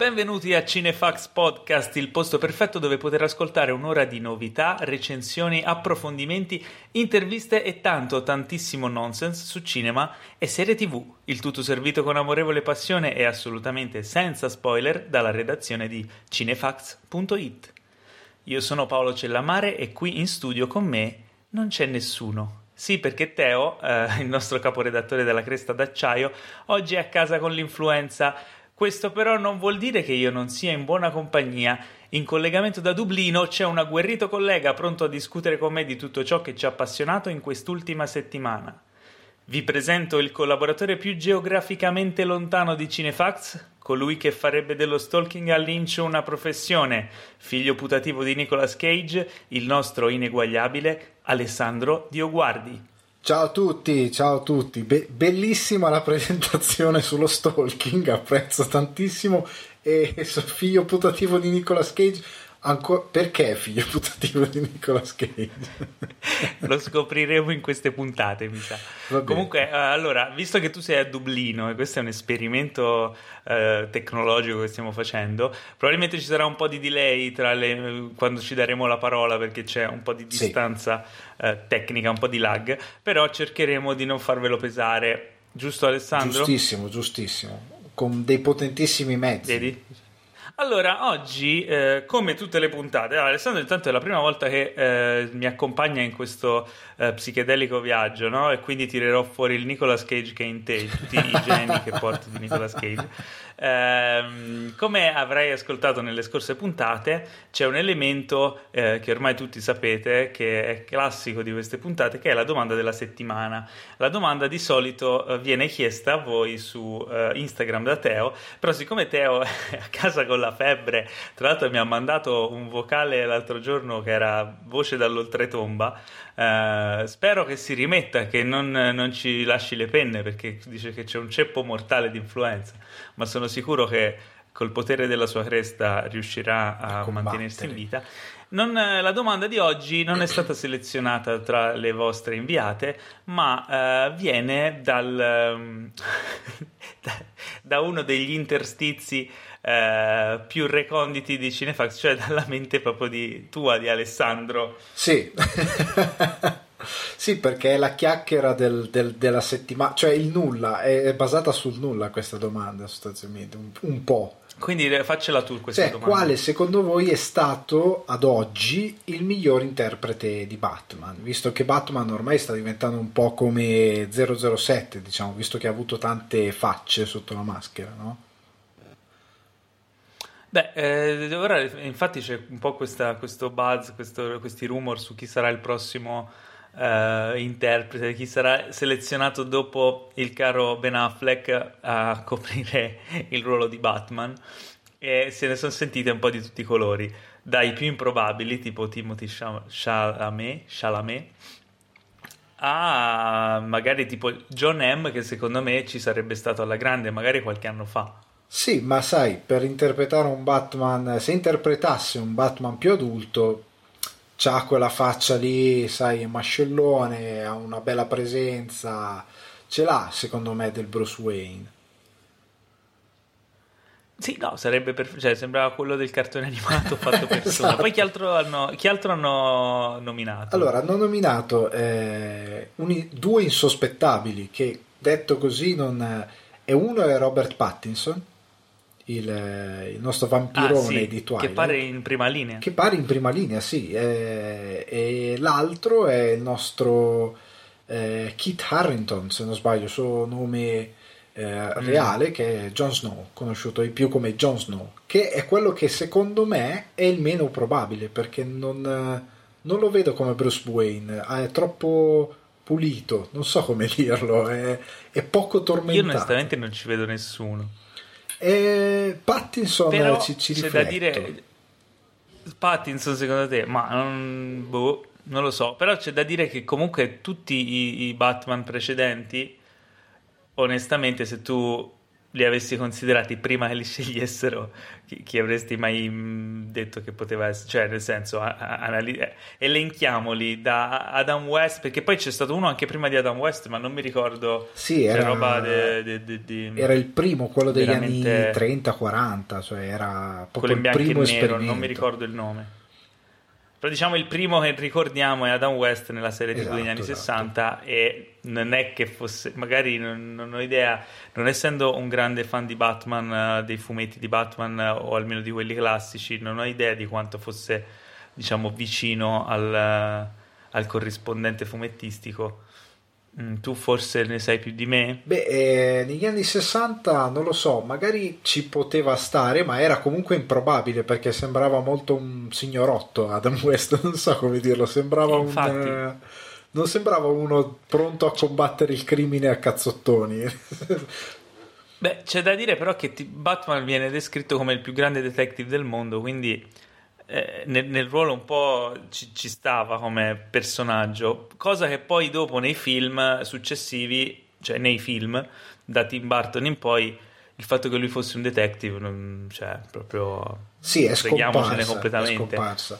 benvenuti a Cinefax Podcast, il posto perfetto dove poter ascoltare un'ora di novità, recensioni, approfondimenti, interviste e tanto, tantissimo nonsense su cinema e serie tv. Il tutto servito con amorevole passione e assolutamente senza spoiler dalla redazione di cinefax.it. Io sono Paolo Cellamare e qui in studio con me non c'è nessuno. Sì, perché Teo, eh, il nostro caporedattore della Cresta d'Acciaio, oggi è a casa con l'influenza questo però non vuol dire che io non sia in buona compagnia. In collegamento da Dublino c'è un agguerrito collega pronto a discutere con me di tutto ciò che ci ha appassionato in quest'ultima settimana. Vi presento il collaboratore più geograficamente lontano di Cinefax, colui che farebbe dello stalking all'incio una professione, figlio putativo di Nicolas Cage, il nostro ineguagliabile Alessandro Dioguardi. Ciao a tutti, ciao a tutti. Be- bellissima la presentazione sullo stalking, apprezzo tantissimo. E figlio putativo di Nicolas Cage Ancora, perché figlio putativo di Nicolas Cage? Lo scopriremo in queste puntate, mi sa. Comunque, uh, allora, visto che tu sei a Dublino e questo è un esperimento uh, tecnologico che stiamo facendo, probabilmente ci sarà un po' di delay le, quando ci daremo la parola perché c'è un po' di distanza sì. uh, tecnica, un po' di lag, però cercheremo di non farvelo pesare. Giusto Alessandro? Giustissimo, giustissimo. Con dei potentissimi mezzi. Vedi? Allora, oggi, eh, come tutte le puntate, allora, Alessandro intanto è la prima volta che eh, mi accompagna in questo eh, psichedelico viaggio, no? E quindi tirerò fuori il Nicolas Cage che è in te, tutti i geni che porti di Nicolas Cage. Ehm, come avrai ascoltato nelle scorse puntate, c'è un elemento eh, che ormai tutti sapete, che è classico di queste puntate, che è la domanda della settimana. La domanda di solito eh, viene chiesta a voi su eh, Instagram da Teo, però siccome Teo è a casa con la febbre, tra l'altro mi ha mandato un vocale l'altro giorno che era voce dall'oltretomba, Uh, spero che si rimetta, che non, non, ci lasci le penne perché dice che c'è un ceppo mortale di influenza, ma sono sicuro che col potere della sua cresta riuscirà a Combattere. mantenersi in vita. Non, la domanda di oggi non è stata selezionata tra le vostre inviate, ma uh, viene dal, um, da uno degli interstizi uh, più reconditi di Cinefax, cioè dalla mente proprio di, tua, di Alessandro. Sì. Sì, perché è la chiacchiera del, del, della settimana, cioè il nulla, è basata sul nulla questa domanda sostanzialmente, un, un po'. Quindi faccela tu questa cioè, domanda. Quale secondo voi è stato ad oggi il miglior interprete di Batman? Visto che Batman ormai sta diventando un po' come 007, diciamo, visto che ha avuto tante facce sotto la maschera, no? Beh, eh, ora infatti c'è un po' questa, questo buzz, questo, questi rumor su chi sarà il prossimo uh, interprete, chi sarà selezionato dopo il caro Ben Affleck a coprire il ruolo di Batman e se ne sono sentite un po' di tutti i colori, dai più improbabili tipo Timothy Chalamet, Chalamet a magari tipo John M che secondo me ci sarebbe stato alla grande magari qualche anno fa. Sì, ma sai, per interpretare un Batman, se interpretasse un Batman più adulto, c'ha quella faccia lì, sai, mascellone, ha una bella presenza, ce l'ha secondo me del Bruce Wayne. Sì, no, sarebbe per... cioè, sembrava quello del cartone animato fatto persona. esatto. Poi chi altro, hanno... chi altro, hanno, nominato? Allora, hanno nominato eh, un... due insospettabili che detto così non... E uno è Robert Pattinson il, il nostro vampirone ah, sì, di Twilight. Che pare in prima linea. Che pare in prima linea, sì. Eh, e l'altro è il nostro eh, Kit Harrington, se non sbaglio, il suo nome eh, mm. reale, che è Jon Snow, conosciuto di più come Jon Snow, che è quello che secondo me è il meno probabile, perché non, non lo vedo come Bruce Wayne, è troppo pulito, non so come dirlo, è, è poco tormentato. Io onestamente non ci vedo nessuno. E Pattinson Però ci, ci c'è da dire Pattinson secondo te, ma non, boh, non lo so, però c'è da dire che comunque tutti i, i Batman precedenti, onestamente se tu li avessi considerati prima che li scegliessero, chi, chi avresti mai mm, detto che poteva essere? Cioè, nel senso, anali- eh, elenchiamoli da Adam West, perché poi c'è stato uno anche prima di Adam West, ma non mi ricordo. Sì, era, roba de, de, de, de era il primo, quello degli anni 30-40, cioè era proprio il primo e nero, non mi ricordo il nome. Però diciamo il primo che ricordiamo è Adam West nella serie esatto, degli anni esatto. 60 e non è che fosse, magari non, non, ho idea, non essendo un grande fan di Batman, uh, dei fumetti di Batman uh, o almeno di quelli classici, non ho idea di quanto fosse diciamo vicino al, uh, al corrispondente fumettistico. Mm, tu forse ne sai più di me? Beh, eh, negli anni 60 non lo so, magari ci poteva stare, ma era comunque improbabile perché sembrava molto un signorotto Adam West, non so come dirlo, sembrava Infatti. un... Eh, non sembrava uno pronto a combattere il crimine a cazzottoni. Beh, c'è da dire però che Batman viene descritto come il più grande detective del mondo, quindi eh, nel, nel, ruolo un po' ci, ci, stava come personaggio, cosa che poi dopo nei film successivi, cioè nei film da Tim Burton in poi, il fatto che lui fosse un detective, non, cioè proprio sì, è scomparsa, completamente. È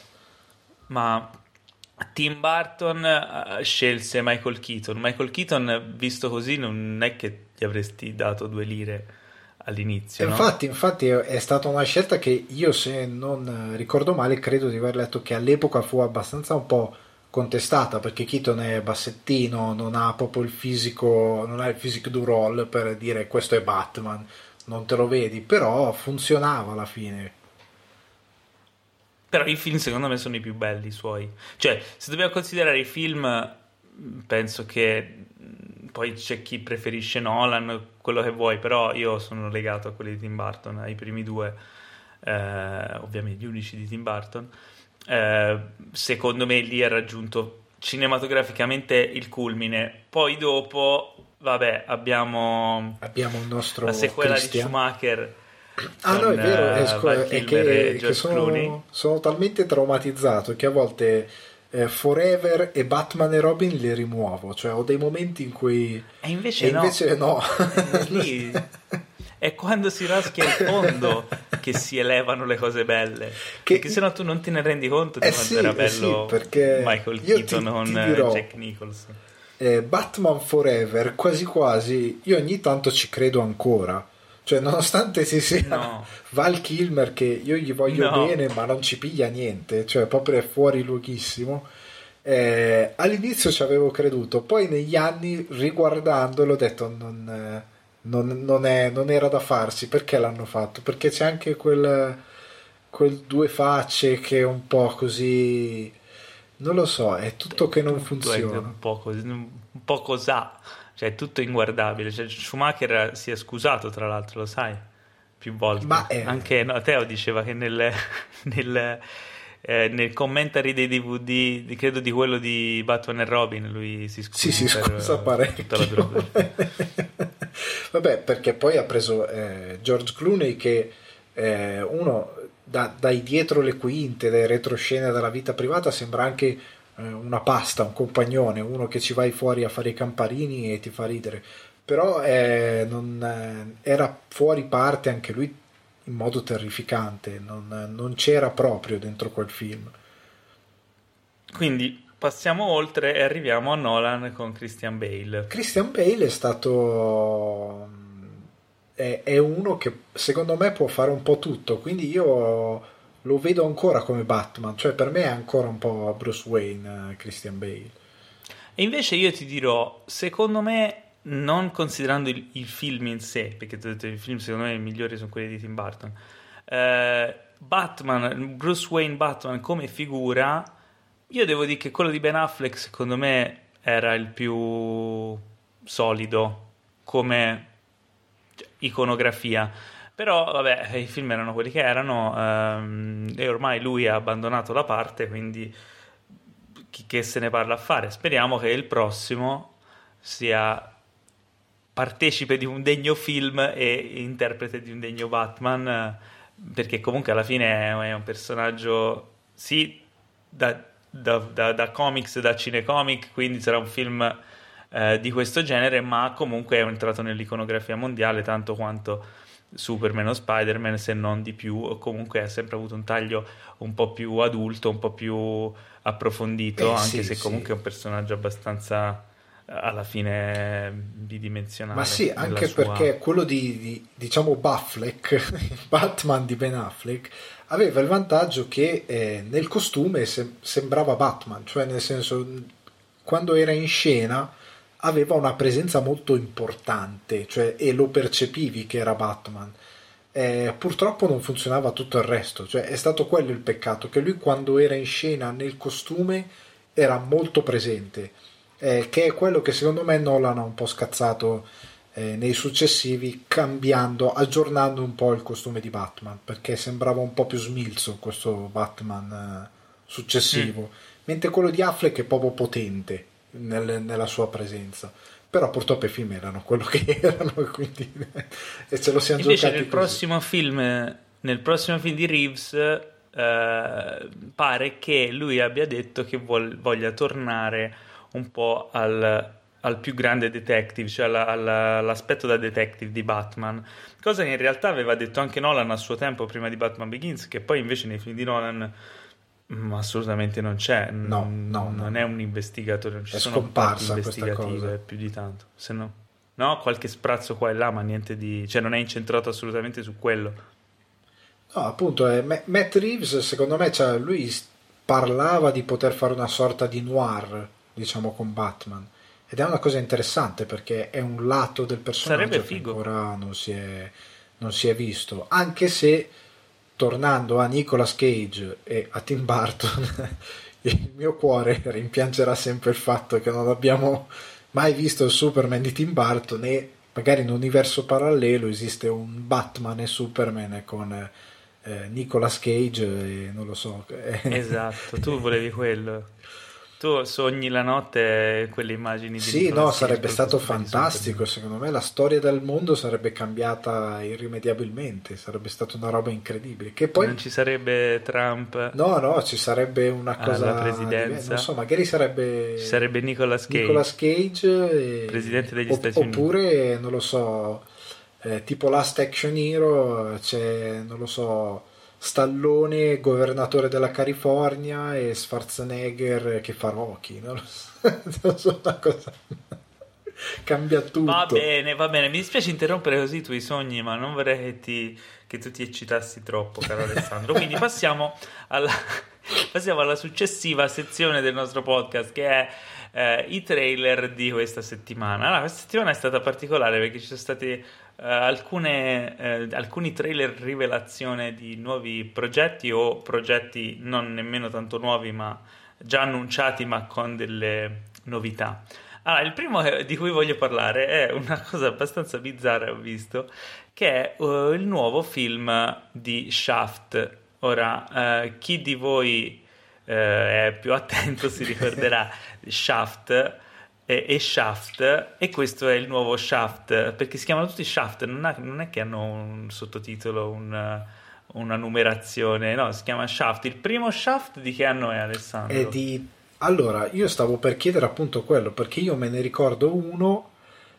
Ma Tim Burton uh, scelse Michael Keaton. Michael Keaton, visto così, non è che gli avresti dato due lire all'inizio. Infatti, no? infatti è stata una scelta che io, se non ricordo male, credo di aver letto che all'epoca fu abbastanza un po' contestata perché Keaton è bassettino, non ha proprio il fisico, non ha il fisico du roll per dire questo è Batman, non te lo vedi, però funzionava alla fine. Però i film secondo me sono i più belli i suoi. Cioè, se dobbiamo considerare i film, penso che poi c'è chi preferisce Nolan, quello che vuoi, però io sono legato a quelli di Tim Burton, ai primi due, eh, ovviamente gli unici di Tim Burton. Eh, secondo me lì ha raggiunto cinematograficamente il culmine. Poi dopo, vabbè, abbiamo, abbiamo il nostro la sequela Christian. di Schumacher. Ah no, è vero, è, scu- è che, che sono, sono talmente traumatizzato che a volte eh, Forever e Batman e Robin li rimuovo, cioè ho dei momenti in cui... E invece, e no. Invece no. È, lì, è quando si raschia il fondo che si elevano le cose belle, che... perché sennò tu non te ne rendi conto di eh quanto sì, era bello eh sì, Michael Keaton con ti dirò, Jack Nicholson. Eh, Batman Forever, quasi quasi, io ogni tanto ci credo ancora cioè, nonostante si sia no. Val Kilmer, che io gli voglio no. bene, ma non ci piglia niente, cioè proprio è fuori luoghissimo. Eh, all'inizio ci avevo creduto, poi negli anni riguardandolo ho detto non, non, non, è, non, era da farsi. Perché l'hanno fatto? Perché c'è anche quel, quel due facce che è un po' così. Non lo so, è tutto che non funziona. Un po', così, un po' cos'ha cioè è tutto inguardabile. Cioè, Schumacher si è scusato, tra l'altro, lo sai, più volte. Ma è... Anche no, Teo diceva che nel, nel, eh, nel, commentary dei DVD, credo di quello di Batman e Robin, lui si scusa. Sì, si scusa parecchio. Vabbè, perché poi ha preso eh, George Clooney che eh, uno da, dai dietro le quinte, dai retroscene della vita privata sembra anche eh, una pasta, un compagnone, uno che ci vai fuori a fare i camparini e ti fa ridere. Però eh, non, eh, era fuori parte anche lui in modo terrificante, non, non c'era proprio dentro quel film. Quindi passiamo oltre e arriviamo a Nolan con Christian Bale. Christian Bale è stato è, è, uno che secondo me può fare un po' tutto, quindi io lo vedo ancora come Batman, cioè per me è ancora un po' Bruce Wayne, uh, Christian Bale. E invece io ti dirò, secondo me, non considerando il, il film in sé, perché ti ho detto i film secondo me i migliori sono quelli di Tim Burton, eh, Batman, Bruce Wayne Batman come figura, io devo dire che quello di Ben Affleck secondo me era il più solido come iconografia però, vabbè, i film erano quelli che erano ehm, e ormai lui ha abbandonato la parte, quindi chi che se ne parla a fare. Speriamo che il prossimo sia partecipe di un degno film e interprete di un degno Batman, perché comunque alla fine è un personaggio, sì, da, da, da, da comics, da cinecomic, quindi sarà un film eh, di questo genere, ma comunque è entrato nell'iconografia mondiale tanto quanto Superman o Spider-Man, se non di più, o comunque ha sempre avuto un taglio un po' più adulto, un po' più approfondito, eh, anche sì, se comunque sì. è un personaggio abbastanza alla fine bidimensionale. Ma sì, anche sua... perché quello di, di diciamo Buffleck, Batman di Ben Affleck, aveva il vantaggio che eh, nel costume se- sembrava Batman, cioè nel senso quando era in scena aveva una presenza molto importante, cioè, e lo percepivi che era Batman. Eh, purtroppo non funzionava tutto il resto, cioè è stato quello il peccato, che lui quando era in scena nel costume era molto presente eh, che è quello che secondo me Nolan ha un po' scazzato eh, nei successivi, cambiando, aggiornando un po' il costume di Batman, perché sembrava un po' più smilzo questo Batman eh, successivo, mm. mentre quello di Affleck è proprio potente nel, nella sua presenza. Però purtroppo i film erano quello che erano, quindi e ce lo siamo Invece giocati. Nel prossimo film, nel prossimo film di Reeves, eh, pare che lui abbia detto che vuol, voglia tornare un po' al, al più grande detective, cioè alla, alla, all'aspetto da detective di Batman, cosa che in realtà aveva detto anche Nolan a suo tempo prima di Batman Begins, che poi invece nei film di Nolan mm, assolutamente non c'è, no, no, non no. è un investigatore, non ci è sono parti investigative più di tanto, se no, no, qualche sprazzo qua e là, ma niente di, cioè non è incentrato assolutamente su quello. No, appunto, eh, Matt Reeves secondo me cioè, lui parlava di poter fare una sorta di noir diciamo, con Batman. Ed è una cosa interessante perché è un lato del personaggio che ancora non si, è, non si è visto. Anche se, tornando a Nicolas Cage e a Tim Burton, il mio cuore rimpiangerà sempre il fatto che non abbiamo mai visto il Superman di Tim Burton e magari in un universo parallelo esiste un Batman e Superman con eh, Nicolas Cage e non lo so. Esatto, tu volevi quello. Tu sogni la notte quelle immagini di Sì, no, sarebbe stato fantastico. Secondo me la storia del mondo sarebbe cambiata irrimediabilmente. Sarebbe stata una roba incredibile. Che poi non ci sarebbe Trump. No, no, ci sarebbe una cosa. Alla presidenza. Non so, magari sarebbe. Ci sarebbe Nicolas Cage. Nicolas Cage e... presidente degli Stati Uniti. Oppure, non lo so, eh, tipo Last Action Hero, c'è, non lo so Stallone governatore della California e Schwarzenegger che fa Rocky non lo so, non so una cosa cambia tutto. Va bene va bene mi dispiace interrompere così i tuoi sogni ma non vorrei che, ti, che tu ti eccitassi troppo caro Alessandro. Quindi passiamo alla, passiamo alla successiva sezione del nostro podcast che è eh, i trailer di questa settimana. Allora, questa settimana è stata particolare perché ci sono stati Uh, alcune, uh, alcuni trailer rivelazione di nuovi progetti o progetti non nemmeno tanto nuovi ma già annunciati ma con delle novità. Allora, il primo di cui voglio parlare è una cosa abbastanza bizzarra, ho visto, che è uh, il nuovo film di Shaft. Ora, chi di voi è più attento si ricorderà Shaft e, e, Shaft e questo è il nuovo Shaft perché si chiamano tutti Shaft non, ha, non è che hanno un sottotitolo un, una numerazione no si chiama Shaft il primo Shaft di che anno è Alessandro? È di... allora io stavo per chiedere appunto quello perché io me ne ricordo uno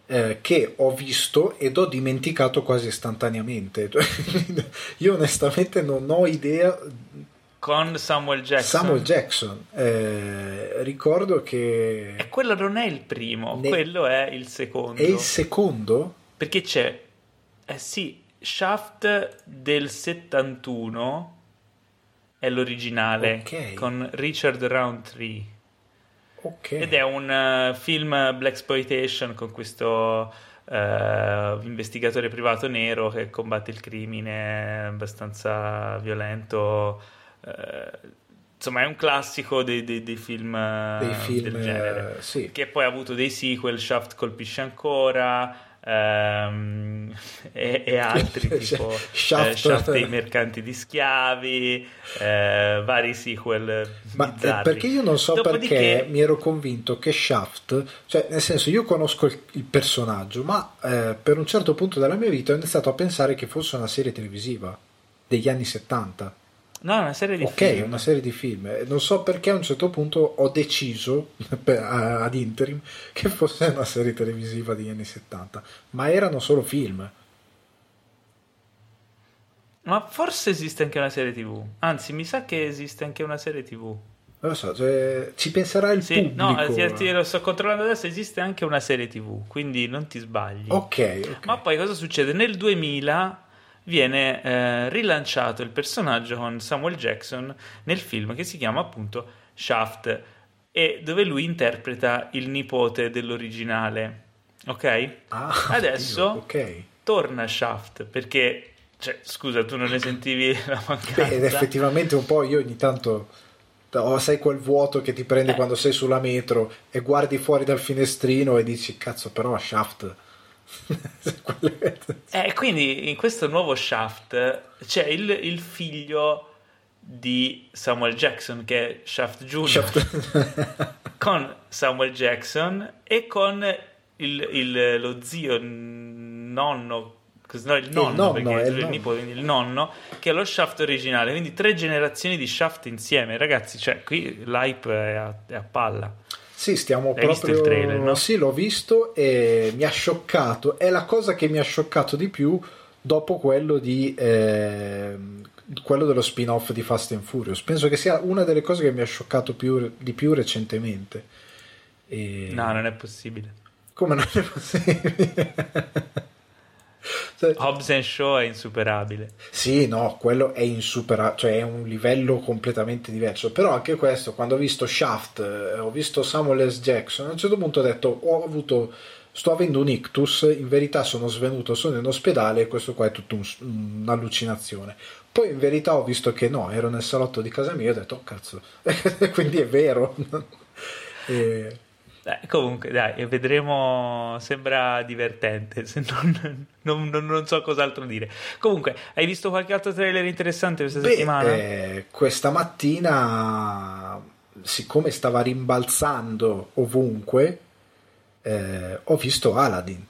eh, che ho visto ed ho dimenticato quasi istantaneamente io onestamente non ho idea con Samuel Jackson. Samuel Jackson, eh, ricordo che... E quello non è il primo, ne... quello è il secondo. È il secondo? Perché c'è, eh sì, Shaft del 71 è l'originale, okay. con Richard Roundtree. Okay. Ed è un uh, film black exploitation con questo uh, investigatore privato nero che combatte il crimine abbastanza violento insomma è un classico dei, dei, dei, film, dei film, del genere eh, sì. che poi ha avuto dei sequel Shaft colpisce ancora ehm, e, e, altri tipo Shaft, eh, Shaft dei mercanti di schiavi eh, vari sequel ma eh, bizzarri. perché io non so Dopodiché... perché mi ero convinto che Shaft cioè nel senso io conosco il, il personaggio ma eh, per un certo punto della mia vita ho iniziato a pensare che fosse una serie televisiva degli anni 70 No, una serie di ok, film. Ok, una serie di film. Non so perché a un certo punto ho deciso ad interim che fosse una serie televisiva degli anni 70, ma erano solo film. Ma forse esiste anche una serie TV. Anzi, mi sa che esiste anche una serie TV. Non lo so, cioè, ci penserà il sì, pubblico. No, ti, ti, lo sto controllando adesso, esiste anche una serie TV, quindi non ti sbagli. Ok, ok. Ma poi cosa succede? Nel 2000 viene eh, rilanciato il personaggio con Samuel Jackson nel film che si chiama appunto Shaft e dove lui interpreta il nipote dell'originale. Ok? Ah, Adesso Dio, okay. torna Shaft perché cioè, scusa, tu non ne sentivi la mancanza? Beh, ed effettivamente un po' io ogni tanto oh, sai quel vuoto che ti prende eh. quando sei sulla metro e guardi fuori dal finestrino e dici cazzo però Shaft eh, quindi in questo nuovo Shaft c'è il, il, figlio di Samuel Jackson che è Shaft Jr. Shaft. con Samuel Jackson e con il, il, lo zio nonno No, il nonno, il nonno perché è il, il nipote, il nonno, che è lo Shaft originale, quindi tre generazioni di Shaft insieme. Ragazzi, cioè, qui l'hype è a, è a palla. Sì, stiamo Hai proprio... visto il trailer, no? Sì, l'ho visto e mi ha scioccato. È la cosa che mi ha scioccato di più dopo quello di... Eh, quello dello spin-off di Fast and Furious. Penso che sia una delle cose che mi ha scioccato più, di più recentemente. E... No, non è possibile. Come non è possibile? Hobbs and Shaw è insuperabile. Sì, no, quello è insuperabile, cioè è un livello completamente diverso. Però anche questo, quando ho visto Shaft, eh, ho visto Samuel S. Jackson, a un certo punto ho detto, ho avuto, sto avendo un ictus, in verità sono svenuto, sono in ospedale e questo qua è tutta un, un'allucinazione. Poi in verità ho visto che no, ero nel salotto di casa mia e ho detto, oh cazzo, quindi è vero. e eh, comunque, dai, vedremo. Sembra divertente. Se non, non, non, non, so cos'altro dire. Comunque, hai visto qualche altro trailer interessante questa Beh, settimana? Eh, questa mattina, siccome stava rimbalzando ovunque, eh, ho visto Aladdin.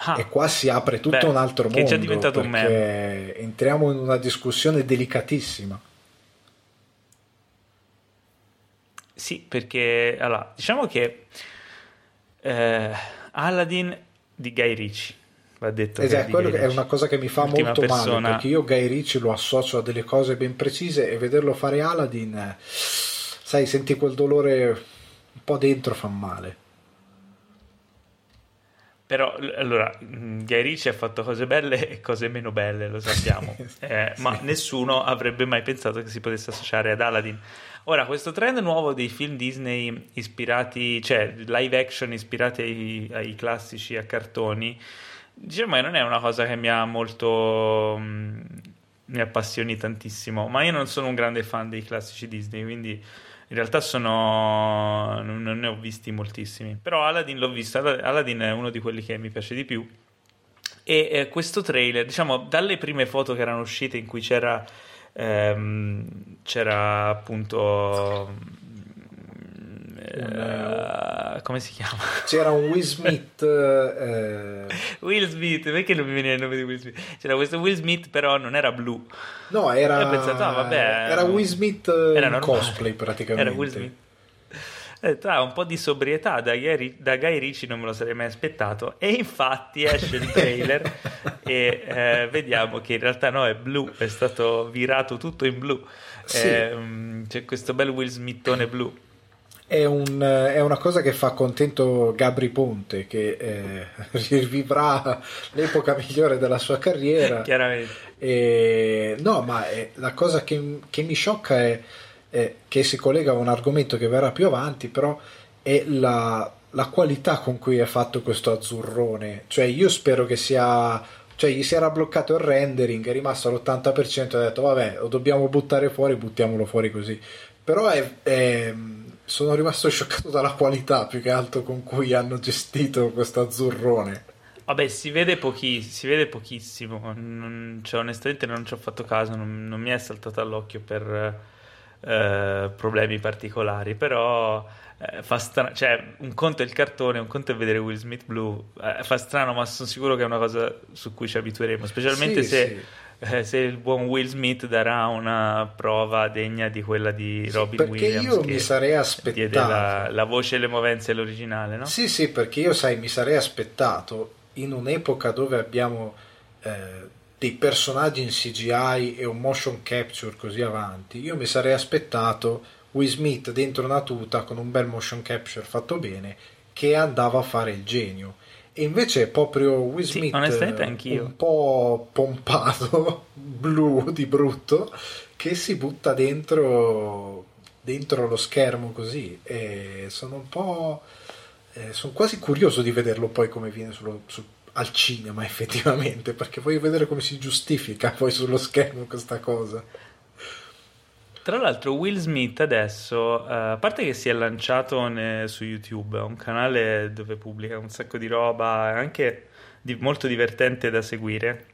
Ah, e qua si apre tutto beh, un altro mondo. Che è già diventato un meme. Entriamo in una discussione delicatissima. Sì, perché allora, diciamo che eh, Aladdin di Guy Ritchie va detto esatto, quello è una cosa che mi fa molto persona... male perché io Guy Ritchie lo associo a delle cose ben precise e vederlo fare Aladdin sai senti quel dolore un po' dentro fa male. Però allora Guy Ritchie ha fatto cose belle e cose meno belle lo sappiamo. Eh, sì. ma nessuno avrebbe mai pensato che si potesse associare ad Aladdin Ora, questo trend nuovo dei film Disney ispirati, cioè live action ispirati ai, ai classici, a cartoni, diciamo non è una cosa che mi ha molto... Mh, mm, mi appassioni tantissimo, ma io non sono un grande fan dei classici Disney, quindi in realtà sono... non, ne ho visti moltissimi. Però Aladdin l'ho visto, Aladdin è uno di quelli che mi piace di più. E eh, questo trailer, diciamo, dalle prime foto che erano uscite in cui c'era ehm, c'era appunto Uh, come si chiama? C'era un Will Smith. Eh... Will Smith, perché non mi viene il nome di Will Smith? C'era questo Will Smith, però non era blu. No, era. Pensato, ah, vabbè, era Will Smith era cosplay praticamente. Era Will Smith. Eh, tra un po' di sobrietà da Guy, da Guy Ricci non me lo sarei mai aspettato. E infatti esce il trailer e eh, vediamo che in realtà no è blu è stato virato tutto in blu. Sì. eh, c'è questo bel Will Smithone blu. È, un, è, una cosa che fa contento Gabri Ponte che eh, rivivrà l'epoca migliore della sua carriera. Chiaramente. E, no ma la cosa che, che mi sciocca è eh, che si collega a un argomento che verrà più avanti, però è la, la qualità con cui è fatto questo azzurrone. Cioè, io spero che sia cioè gli si era bloccato il rendering, è rimasto all'80% e ha detto vabbè lo dobbiamo buttare fuori, buttiamolo fuori così. Però è, è, sono rimasto scioccato dalla qualità più che altro con cui hanno gestito questo azzurrone. Vabbè, si vede, pochi, si vede pochissimo, non, cioè, onestamente non ci ho fatto caso, non, non mi è saltato all'occhio per eh, problemi particolari, però eh, fa strano, cioè un conto è il cartone, un conto è vedere Will Smith blu, eh, fa strano, ma sono sicuro che è una cosa su cui ci abitueremo, specialmente sì, se eh, se il buon Will Smith darà una prova degna di quella di Robin sì, Williams. Perché io mi sarei aspettato la, la, voce e le movenze all'originale, no? Sì, sì, perché io sai, mi sarei aspettato in un'epoca dove abbiamo eh, dei personaggi in CGI e un motion capture così avanti, io mi sarei aspettato Will Smith dentro una tuta con un bel motion capture fatto bene che andava a fare il genio. E invece è proprio Will Smith sì, un po' pompato blu di brutto che si butta dentro dentro lo schermo così. E sono un po' eh, sono quasi curioso di vederlo poi come viene sullo, su, al cinema effettivamente perché voglio vedere come si giustifica poi sullo schermo questa cosa tra l'altro Will Smith adesso, uh, a parte che si è lanciato ne, su YouTube, un canale dove pubblica un sacco di roba, anche di, molto divertente da seguire,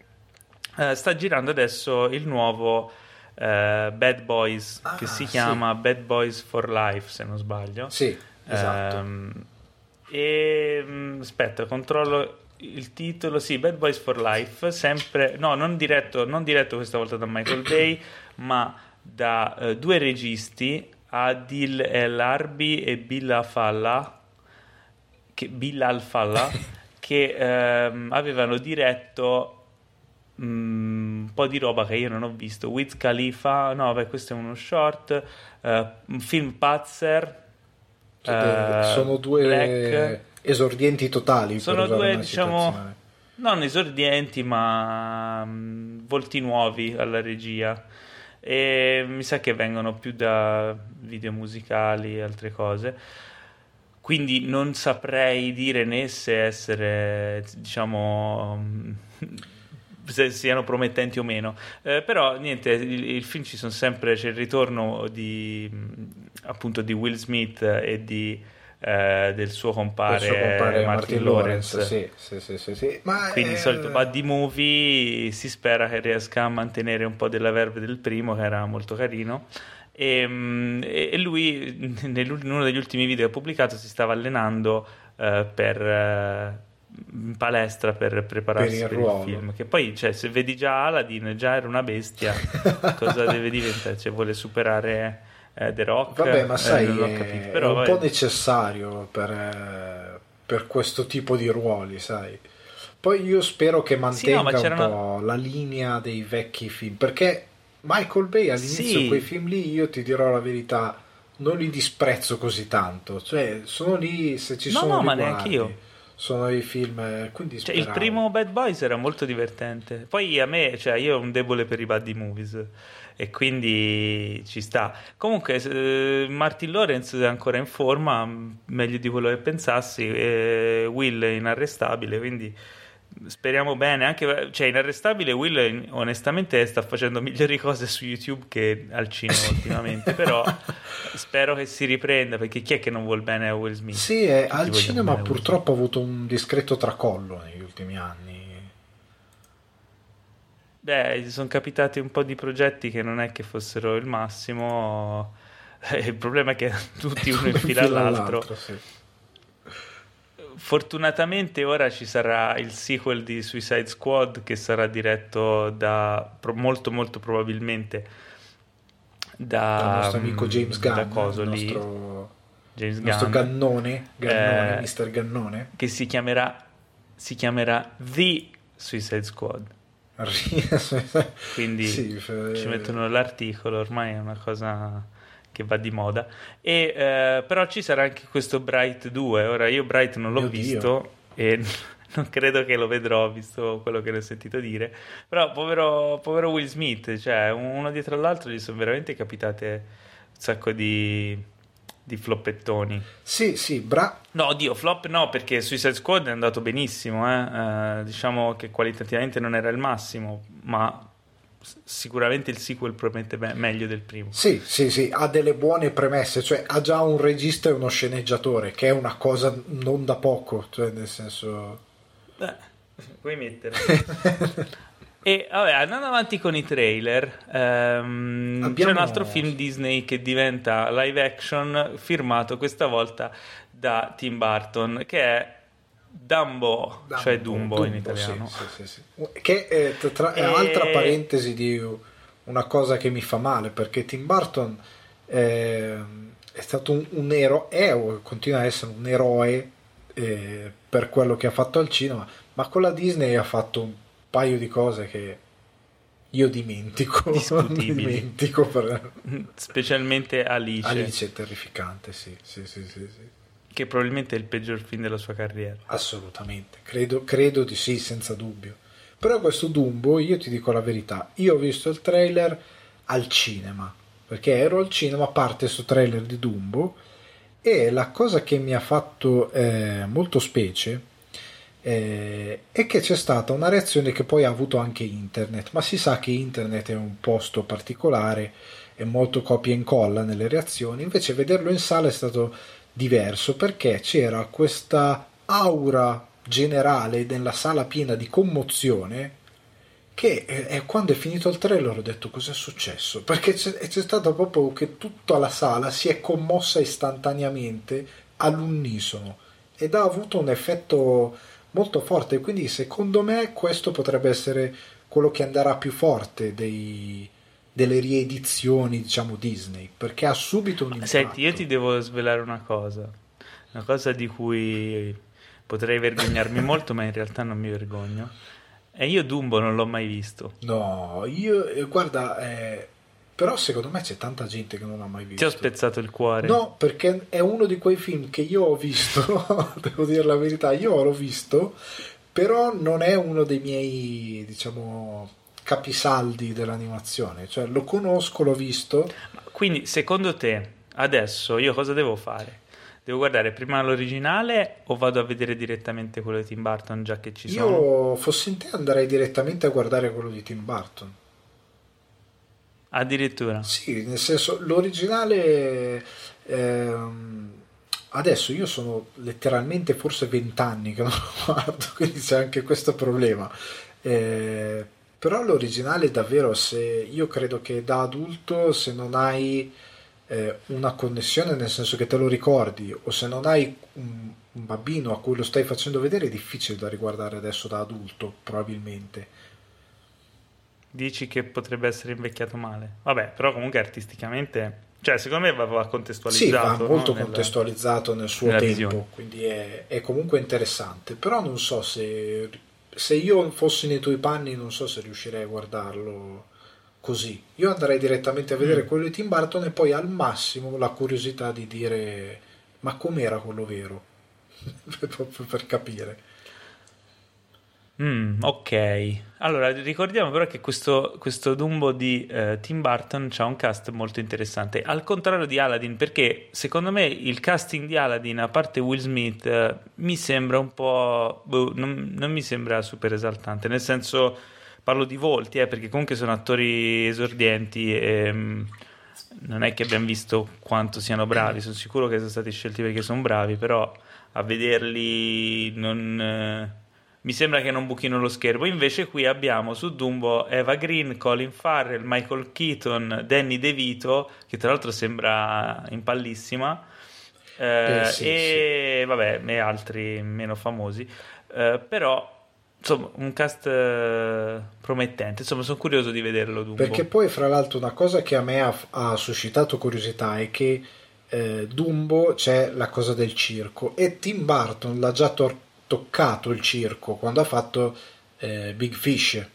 uh, sta girando adesso il nuovo uh, Bad Boys, ah, che si chiama sì. Bad Boys for Life, se non sbaglio. Sì, esatto. Um, e um, aspetta, controllo il titolo, sì, Bad Boys for Life, sempre, no, non diretto, non diretto questa volta da Michael Bay, ma da eh, due registi, Adil El Arbi e Bill Al-Falla, che, Bill Al-Falla, che ehm, avevano diretto mm, un po' di roba che io non ho visto. Wiz Khalifa, no, beh, questo è uno short, uh, un film Pazzer. Uh, sono due Black. Esordienti totali. Sono due, diciamo, non esordienti, ma um, volti nuovi alla regia. E mi sa che vengono più da video musicali e altre cose. Quindi non saprei dire né se essere diciamo se siano promettenti o meno. Eh, però niente il, il, film ci sono sempre c'è il ritorno di appunto di Will Smith e di eh, del suo compare, suo compare Martin, Martin Lawrence. Lawrence. Sì, sì, sì, sì, Ma Quindi il solito buddy movie si spera che riesca a mantenere un po' della verve del primo, che era molto carino. E, mm, e lui, in uno degli ultimi video che ha pubblicato, si stava allenando uh, per. Uh, in palestra per prepararsi per il, per il film. Che poi, cioè, se vedi già Aladdin, già era una bestia, cosa deve diventare? Cioè, vuole superare eh, The Rock. Vabbè, ma eh, sai, eh, capito, però, è un po' necessario per, eh, per, questo tipo di ruoli, sai. Poi io spero che mantenga sì, no, un po' la linea dei vecchi film, perché Michael Bay all'inizio sì. quei film lì, io ti dirò la verità, non li disprezzo così tanto, cioè sono lì se ci no, sono No, ma neanche io sono i film eh, quindi cioè, il primo Bad Boys era molto divertente poi a me cioè io ho un debole per i buddy movies e quindi ci sta. Comunque, eh, Martin Lawrence è ancora in forma, meglio di quello che pensassi. Eh, Will è inarrestabile, quindi speriamo bene. Anche, cioè, inarrestabile, Will onestamente sta facendo migliori cose su YouTube che al cinema ultimamente. però spero che si riprenda perché chi è che non vuol bene a Will Smith? Sì, eh, al cinema purtroppo ha avuto un discreto tracollo negli ultimi anni Beh, sono capitati un po' di progetti che non è che fossero il massimo. Il problema è che tutti uno in fila all'altro. all'altro sì. Fortunatamente ora ci sarà il sequel di Suicide Squad che sarà diretto da molto molto probabilmente da il nostro amico James Gunn, da coso il nostro, James Gunn, nostro Gannone, Gannone eh, Mr. Gannone che si chiamerà si chiamerà The Suicide Squad. Quindi sì, ci mettono l'articolo, ormai è una cosa che va di moda. E, eh, però ci sarà anche questo Bright 2. Ora io Bright non l'ho Mio visto Dio. e non credo che lo vedrò, visto quello che ne ho sentito dire. Però povero, povero Will Smith, cioè uno dietro l'altro gli sono veramente capitate un sacco di di floppettoni. Sì, sì, bra... No, oddio, flop no, perché Suicide Squad è andato benissimo, eh? Eh, diciamo che qualitativamente non era il massimo, ma sicuramente il sequel promette me- meglio del primo. Sì, sì, sì, ha delle buone premesse, cioè ha già un regista e uno sceneggiatore, che è una cosa non da poco, cioè nel senso... Beh, puoi mettere. E vabbè, andando avanti con i trailer, ehm, c'è un altro film Disney che diventa live action firmato questa volta da Tim Burton, che è Dumbo, Dumbo cioè Dumbo, Dumbo in italiano. Sì, sì, sì, che è, tra, è e... altra parentesi di una cosa che mi fa male, perché Tim Burton è, è stato un, un eroe, è continua a essere un eroe eh, per quello che ha fatto al cinema, ma con la Disney ha fatto un paio di cose che io dimentico, dimentico per... specialmente Alice. Alice è terrificante, sì, sì, sì, sì, sì. Che probabilmente è il peggior film della sua carriera. Assolutamente, credo, credo di sì, senza dubbio. Però questo Dumbo, io ti dico la verità, io ho visto il trailer al cinema, perché ero al cinema, parte questo trailer di Dumbo, e la cosa che mi ha fatto eh, molto specie eh, è che c'è stata una reazione che poi ha avuto anche internet, ma si sa che internet è un posto particolare, è molto copia e incolla nelle reazioni, invece vederlo in sala è stato diverso perché c'era questa aura generale nella sala piena di commozione che eh, quando è finito il trailer ho detto cos'è successo perché c'è, c'è stato proprio che tutta la sala si è commossa istantaneamente all'unisono ed ha avuto un effetto molto forte. Quindi, secondo me, questo potrebbe essere quello che andrà più forte dei, delle riedizioni, diciamo, Disney, perché ha subito un impatto. Senti, io ti devo svelare una cosa, una cosa di cui potrei vergognarmi molto, ma in realtà non mi vergogno. E io Dumbo non l'ho mai visto. No, io, eh, guarda, eh, però secondo me c'è tanta gente che non l'ha mai visto. Ti ho spezzato il cuore. No, perché è uno di quei film che io ho visto, devo dire la verità, io l'ho visto, però non è uno dei miei, diciamo, capisaldi dell'animazione. Cioè, lo conosco, l'ho visto. Quindi, secondo te, adesso io cosa devo fare? Devo guardare prima l'originale o vado a vedere direttamente quello di Tim Burton già che ci sono? Io, fossi in te, andrei direttamente a guardare quello di Tim Burton. Addirittura. Sì, nel senso, l'originale... Ehm, adesso io sono letteralmente forse vent'anni che non lo guardo, quindi c'è anche questo problema. Eh, però l'originale davvero, se io credo che da adulto, se non hai eh, una connessione, nel senso che te lo ricordi, o se non hai un, un bambino a cui lo stai facendo vedere, è difficile da riguardare adesso da adulto, probabilmente dici che potrebbe essere invecchiato male. Vabbè, però comunque artisticamente, cioè secondo me va, contestualizzato. Sì, va molto no? contestualizzato nel, suo tempo, visione. quindi è, è, comunque interessante. Però non so se, se io fossi nei tuoi panni, non so se riuscirei a guardarlo così. Io andrei direttamente a vedere mm. quello di Tim Burton e poi al massimo la curiosità di dire ma com'era quello vero? Proprio per capire. Mm, ok, allora ricordiamo però che questo, questo Dumbo di eh, Tim Burton ha un cast molto interessante, al contrario di Aladdin, perché secondo me il casting di Aladdin, a parte Will Smith, eh, mi sembra un po'... Boh, non, non, mi sembra super esaltante, nel senso parlo di volti, eh, perché comunque sono attori esordienti e mm, non è che abbiamo visto quanto siano bravi, sono sicuro che sono stati scelti perché sono bravi, però a vederli non eh, mi sembra che non buchino lo schermo. Invece qui abbiamo su Dumbo Eva Green, Colin Farrell, Michael Keaton, Danny DeVito, che tra l'altro sembra impallissima, eh, eh, sì, e sì. vabbè, e altri meno famosi. Eh, però insomma, un cast eh, promettente. Insomma, sono curioso di vederlo. Dumbo. Perché poi, fra l'altro, una cosa che a me ha, ha suscitato curiosità è che eh, Dumbo c'è la cosa del circo e Tim Burton l'ha già tor- toccato il circo quando ha fatto eh, Big Fish.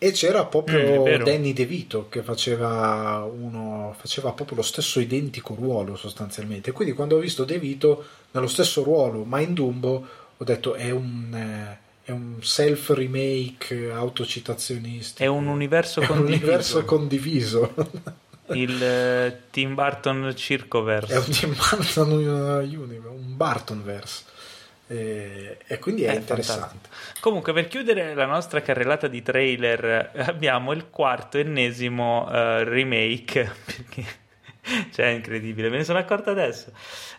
E c'era proprio mm, Danny DeVito che faceva, uno, faceva proprio lo stesso identico ruolo sostanzialmente. Quindi quando ho visto DeVito nello stesso ruolo ma in Dumbo ho detto è un, eh, è un self remake autocitazionistico è un universo è condiviso, un universo condiviso. il uh, Tim Burton Circoverse. È un Tim Burton universe un Burtonverse e, e quindi è, è interessante. Fantastico. Comunque, per chiudere la nostra carrellata di trailer, abbiamo il quarto ennesimo uh, remake. Perché cioè è incredibile, me ne sono accorto adesso.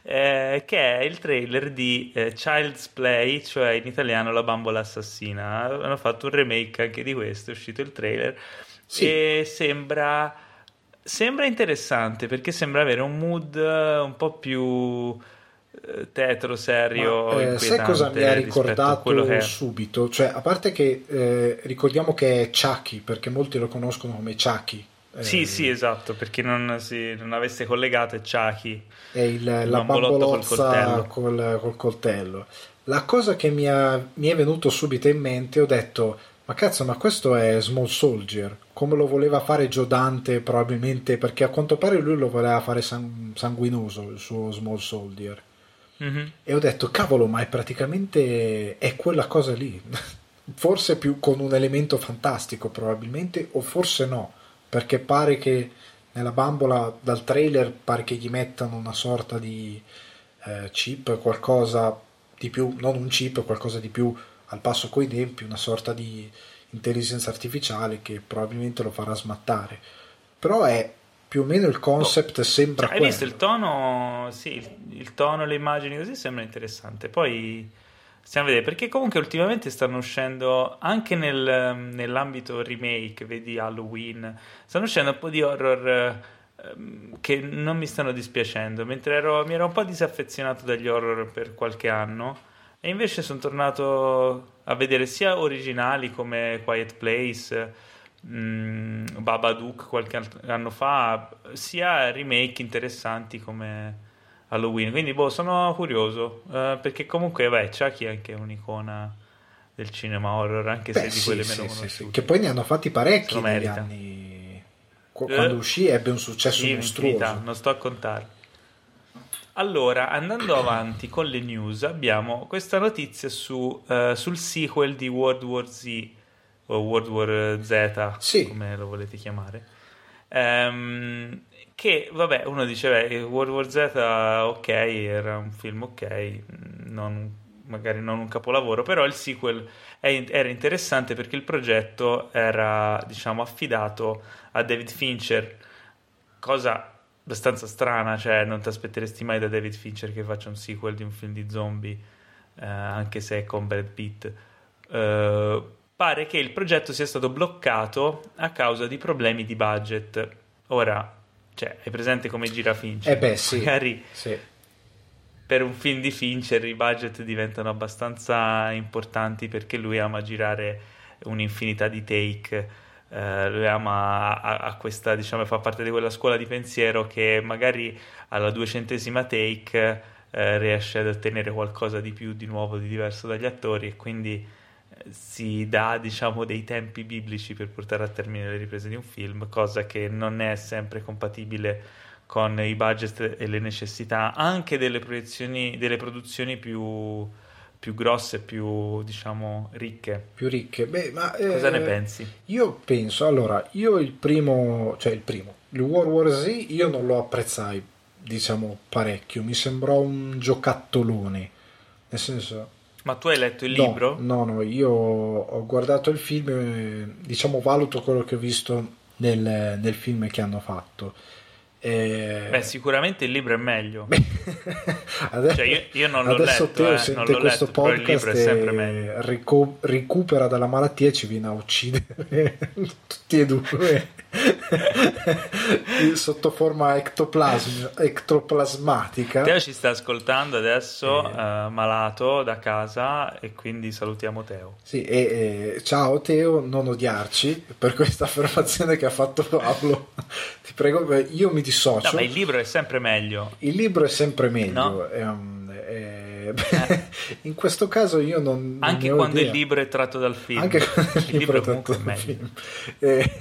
Eh, che è il trailer di eh, Child's Play, cioè in italiano La bambola assassina. Hanno fatto un remake anche di questo, è uscito il trailer. Sì. E sembra, sembra interessante perché sembra avere un mood un po' più eh, tetro, serio. Ma, eh, sai cosa mi ha ricordato subito? Cioè, a parte che eh, ricordiamo che è Chucky, perché molti lo conoscono come Chucky. Sì, sì, esatto, perché non, si, non avesse collegato è Chucky. È il, la bambolozza col coltello. Col, col coltello. La cosa che mi, ha, mi è venuto subito in mente, ho detto, ma cazzo, ma questo è Small Soldier, come lo voleva fare Joe Dante probabilmente, perché a quanto pare lui lo voleva fare sanguinoso, il suo Small Soldier. Mm-hmm. E ho detto, cavolo, ma è praticamente è quella cosa lì. forse più con un elemento fantastico, probabilmente, o forse no, perché pare che nella bambola dal trailer pare che gli mettano una sorta di eh, chip, qualcosa di più, non un chip, qualcosa di più al passo coi tempi, una sorta di intelligenza artificiale che probabilmente lo farà smattare. Però è più o meno il concept oh, sembra cioè, hai visto il tono? Sì il, il, tono le immagini così sembra interessante. Poi stiamo a vedere perché comunque ultimamente stanno uscendo anche nel, nell'ambito remake vedi Halloween stanno uscendo un po' di horror ehm, che non mi stanno dispiacendo mentre ero, mi ero un po' disaffezionato dagli horror per qualche anno e invece sono tornato a vedere sia originali come Quiet Place mm, Babadook qualche anno fa, sia remake interessanti come Halloween. Quindi, boh, sono curioso uh, perché comunque, beh, Chucky è anche un'icona del cinema horror, anche Beh, se di quelle sì, meno sì, sì, Che poi ne hanno fatti parecchi negli anni. Quando uh, uscì ebbe un successo sì, mostruoso. Infinita, non sto a contare. Allora, andando avanti con le news, abbiamo questa notizia su, uh, sul sequel di World War Z o World War Z, sì. come lo volete chiamare. Um, che vabbè, uno dice, beh, World War Z, ok, era un film ok, non, magari non un capolavoro, però il sequel è, era interessante perché il progetto era, diciamo, affidato a David Fincher, cosa abbastanza strana, cioè non ti aspetteresti mai da David Fincher che faccia un sequel di un film di zombie, eh, anche se è con Brad Pitt. Uh, pare che il progetto sia stato bloccato a causa di problemi di budget. Ora, cioè, hai presente come gira Fincher? Eh beh, sì. Magari sì. per un film di Fincher i budget diventano abbastanza importanti perché lui ama girare un'infinità di take. Uh, lui ama a, a, questa, diciamo, fa parte di quella scuola di pensiero che magari alla duecentesima take uh, riesce ad ottenere qualcosa di più, di nuovo, di diverso dagli attori e quindi si dà diciamo dei tempi biblici per portare a termine le riprese di un film, cosa che non è sempre compatibile con i budget e le necessità anche delle proiezioni delle produzioni più, più grosse, più diciamo ricche. Più ricche. Beh, ma cosa eh, ne pensi? Io penso, allora, io il primo, cioè il primo, il World War Z io non lo apprezzai, diciamo, parecchio, mi sembrò un giocattolone. Nel senso ma tu hai letto il no, libro? No, no, io ho guardato il film, e, diciamo valuto quello che ho visto nel, nel film che hanno fatto. E... Beh, sicuramente il libro è meglio. adesso, cioè io, io, non l'ho adesso letto, eh, sente questo letto, podcast e rico- recupera dalla malattia e ci viene a uccidere tutti e due sotto forma ectoplasmatica. Teo ci sta ascoltando adesso, eh. uh, malato da casa, e quindi salutiamo Teo. Sì, e, e, ciao Teo, non odiarci per questa affermazione che ha fatto Pablo. Ti prego, io mi dissocio. No, ma il libro è sempre meglio. Il libro è sempre meglio. No? È, è, eh. in questo caso io non, non anche quando idea. il libro è tratto dal film anche quando il, il libro, è tratto dal film eh,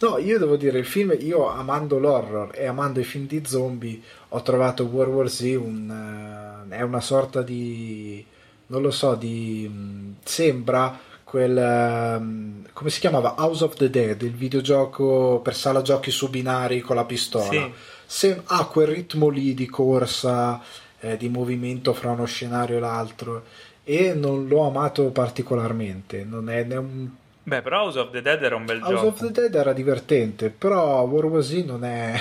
no io devo dire il film io amando l'horror e amando i film di zombie ho trovato World War Z un, uh, è una sorta di non lo so di um, sembra quel um, come si chiamava House of the Dead il videogioco per sala giochi su binari con la pistola sì. Se, ha quel ritmo lì di corsa eh, di movimento fra uno scenario e l'altro e non l'ho amato particolarmente. Non è, è un... Beh, però House of the Dead era un bel House gioco. House of the Dead era divertente, però World War Z non è.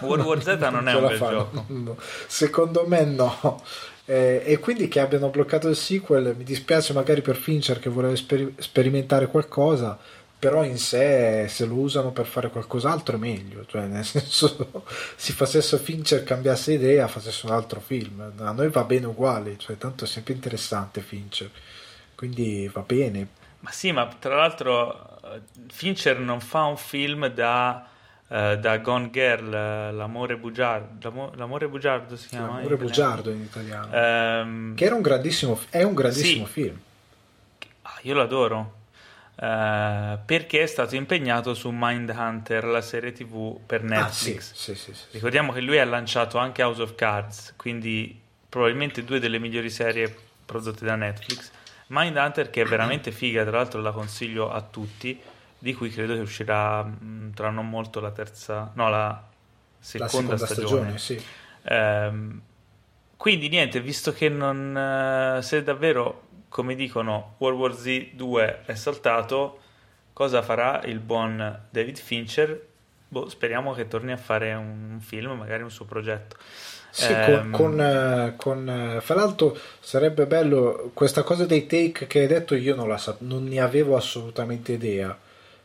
World War Z non è un bel fanno. gioco. Secondo me no. Eh, e quindi che abbiano bloccato il sequel mi dispiace magari per Fincher che voleva esper- sperimentare qualcosa però in sé se lo usano per fare qualcos'altro è meglio, cioè nel senso si facesse Fincher cambiasse idea, facesse un altro film, a noi va bene uguale, cioè tanto è sempre interessante Fincher, quindi va bene. Ma sì, ma tra l'altro Fincher non fa un film da... Uh, da Gone Girl, L'amore bugiardo, l'amore bugiardo si chiama? L'amore bugiardo in italiano. Um, che era un grandissimo, è un grandissimo sì. film. Ah, io l'adoro. Uh, perché è stato impegnato su Mindhunter, la serie tv per Netflix. Ah, sì, sì, sì, Ricordiamo che lui ha lanciato anche House of Cards, quindi probabilmente due delle migliori serie prodotte da Netflix. Mindhunter, che è veramente figa, tra l'altro la consiglio a tutti, di cui credo che uscirà mh, tra non molto la terza, no, la seconda, la seconda stagione. stagione um, quindi niente, visto che non, uh, se davvero come dicono World War Z 2 è saltato, cosa farà il buon David Fincher? Boh, speriamo che torni a fare un film, magari un suo progetto. Sì, eh, con, con, eh, con eh, fra l'altro sarebbe bello questa cosa dei take che hai detto io non, la sa- non ne avevo assolutamente idea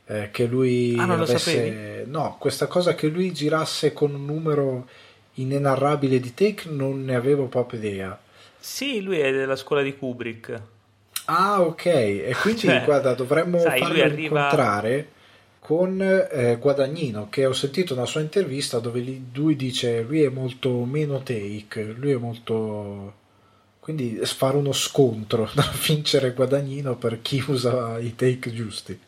eh, che lui ah, non avesse no, questa cosa che lui girasse con un numero inenarrabile di take non ne avevo proprio idea sì, lui è della scuola di Kubrick Ah, ok. E quindi, cioè, guarda, dovremmo sai, farlo arriva... incontrare con eh, Guadagnino, che ho sentito una sua intervista dove lui dice lui è molto meno take, lui è molto... Quindi fare uno scontro da vincere Guadagnino per chi usa i take giusti.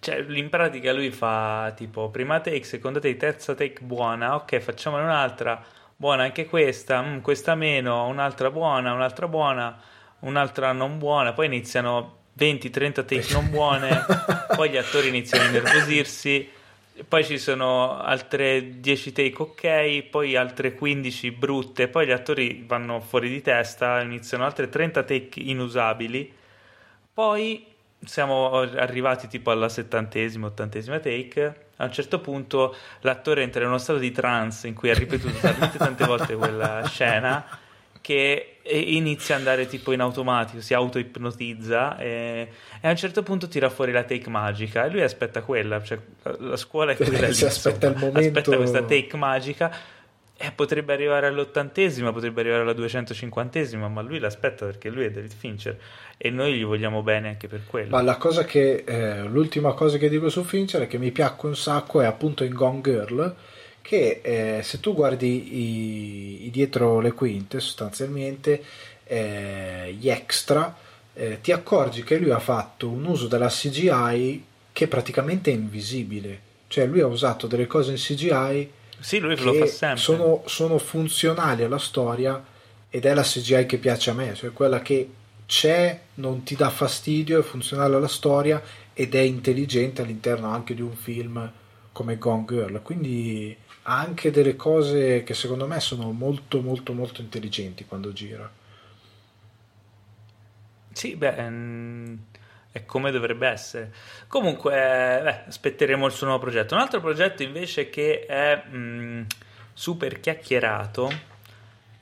Cioè, in pratica lui fa tipo prima take, seconda take, terza take buona, ok, facciamone un'altra, buona anche questa, mm, questa meno, un'altra buona, un'altra buona un'altra non buona, poi iniziano 20-30 take non buone, poi gli attori iniziano a innervosirsi, poi ci sono altre 10 take ok, poi altre 15 brutte, poi gli attori vanno fuori di testa, iniziano altre 30 take inusabili, poi siamo arrivati tipo alla settantesima, ottantesima take. A un certo punto l'attore entra in uno stato di trance in cui ha ripetuto talmente tante volte quella scena che inizia ad andare tipo in automatico, si auto-ipnotizza e, e, a un certo punto tira fuori la take magica e lui aspetta quella, cioè la scuola è quella lì, aspetta, il momento... aspetta questa take magica e potrebbe arrivare all'ottantesima, potrebbe arrivare alla duecentocinquantesima, ma lui l'aspetta perché lui è David Fincher e noi gli vogliamo bene anche per quello. Ma la cosa che, eh, l'ultima cosa che dico su Fincher è che mi piacque un sacco è appunto in Gone Girl che eh, se tu guardi i, i, dietro le quinte sostanzialmente eh, gli extra eh, ti accorgi che lui ha fatto un uso della CGI che praticamente è invisibile cioè lui ha usato delle cose in CGI sì, lui lo fa sempre. Sono, sono funzionali alla storia ed è la CGI che piace a me cioè quella che c'è, non ti dà fastidio, è funzionale alla storia ed è intelligente all'interno anche di un film come Gone Girl. Quindi anche delle cose che secondo me sono molto molto molto intelligenti quando gira. Sì, beh, mm, è come dovrebbe essere. Comunque, beh, aspetteremo il suo nuovo progetto. Un altro progetto invece che è mh, mm, super chiacchierato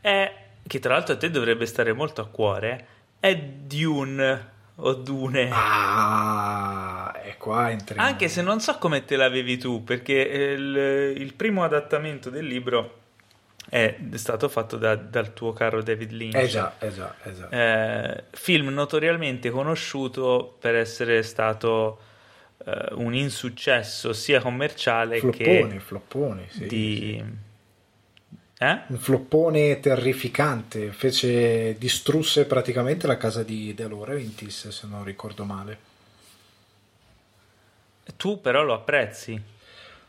è, che tra l'altro a te dovrebbe stare molto a cuore, è Dune o Dune. Ah, e qua entriamo. Anche se non so come te l'avevi tu, perché il, il primo adattamento del libro è stato fatto da, dal tuo caro David Lynch. Eh già, eh già, eh già. Eh, film notoriamente conosciuto per essere stato eh, un insuccesso sia commerciale floppone, che floppone, sì, di... Sì eh? Un floppone terrificante, fece, distrusse praticamente la casa di De Laurentiis, se non ricordo male. Tu però lo apprezzi.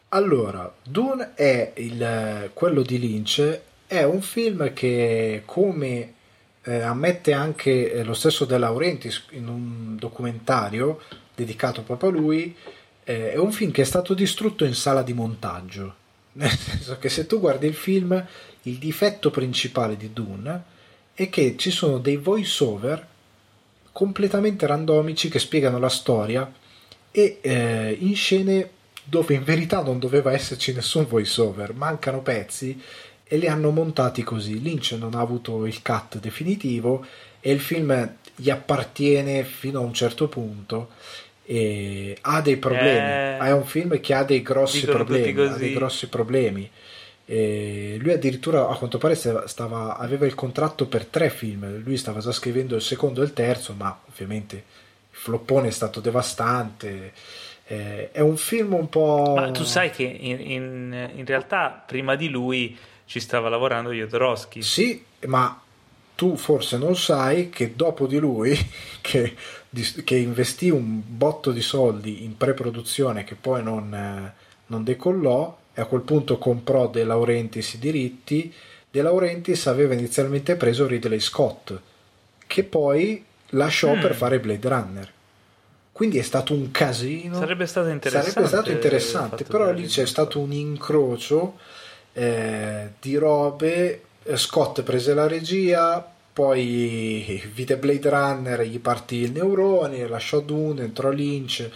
Allora, Dune è il, quello di Lynch, è un film che come eh, ammette anche eh, lo stesso De Laurentiis in un documentario dedicato proprio a lui, eh, è un film che è stato distrutto in sala di montaggio nel senso che se tu guardi il film, il difetto principale di Dune è che ci sono dei voice over completamente randomici che spiegano la storia e eh, in scene dove in verità non doveva esserci nessun voice over, mancano pezzi e li hanno montati così. Lynch non ha avuto il cut definitivo e il film gli appartiene fino a un certo punto ha dei problemi. Eh, è un film che ha dei grossi problemi. Ha dei grossi problemi. E lui addirittura a quanto pare stava, aveva il contratto per tre film, lui stava già scrivendo il secondo e il terzo, ma ovviamente il floppone è stato devastante. Eh, è un film un po'... Ma tu sai che in, in, in realtà prima di lui ci stava lavorando Jodorowsky. Sì, ma tu forse non sai che dopo di lui, che, che investì un botto di soldi in pre-produzione che poi non, non decollò, e a quel punto comprò De Laurentiis i diritti. De Laurentiis aveva inizialmente preso Ridley Scott, che poi lasciò mm. per fare Blade Runner. Quindi è stato un casino. Sarebbe stato interessante. Sarebbe stato interessante, però lì c'è stato un incrocio eh, di robe. Scott prese la regia, poi vide Blade Runner, gli partì il neurone, lasciò Dune, entrò Lynch.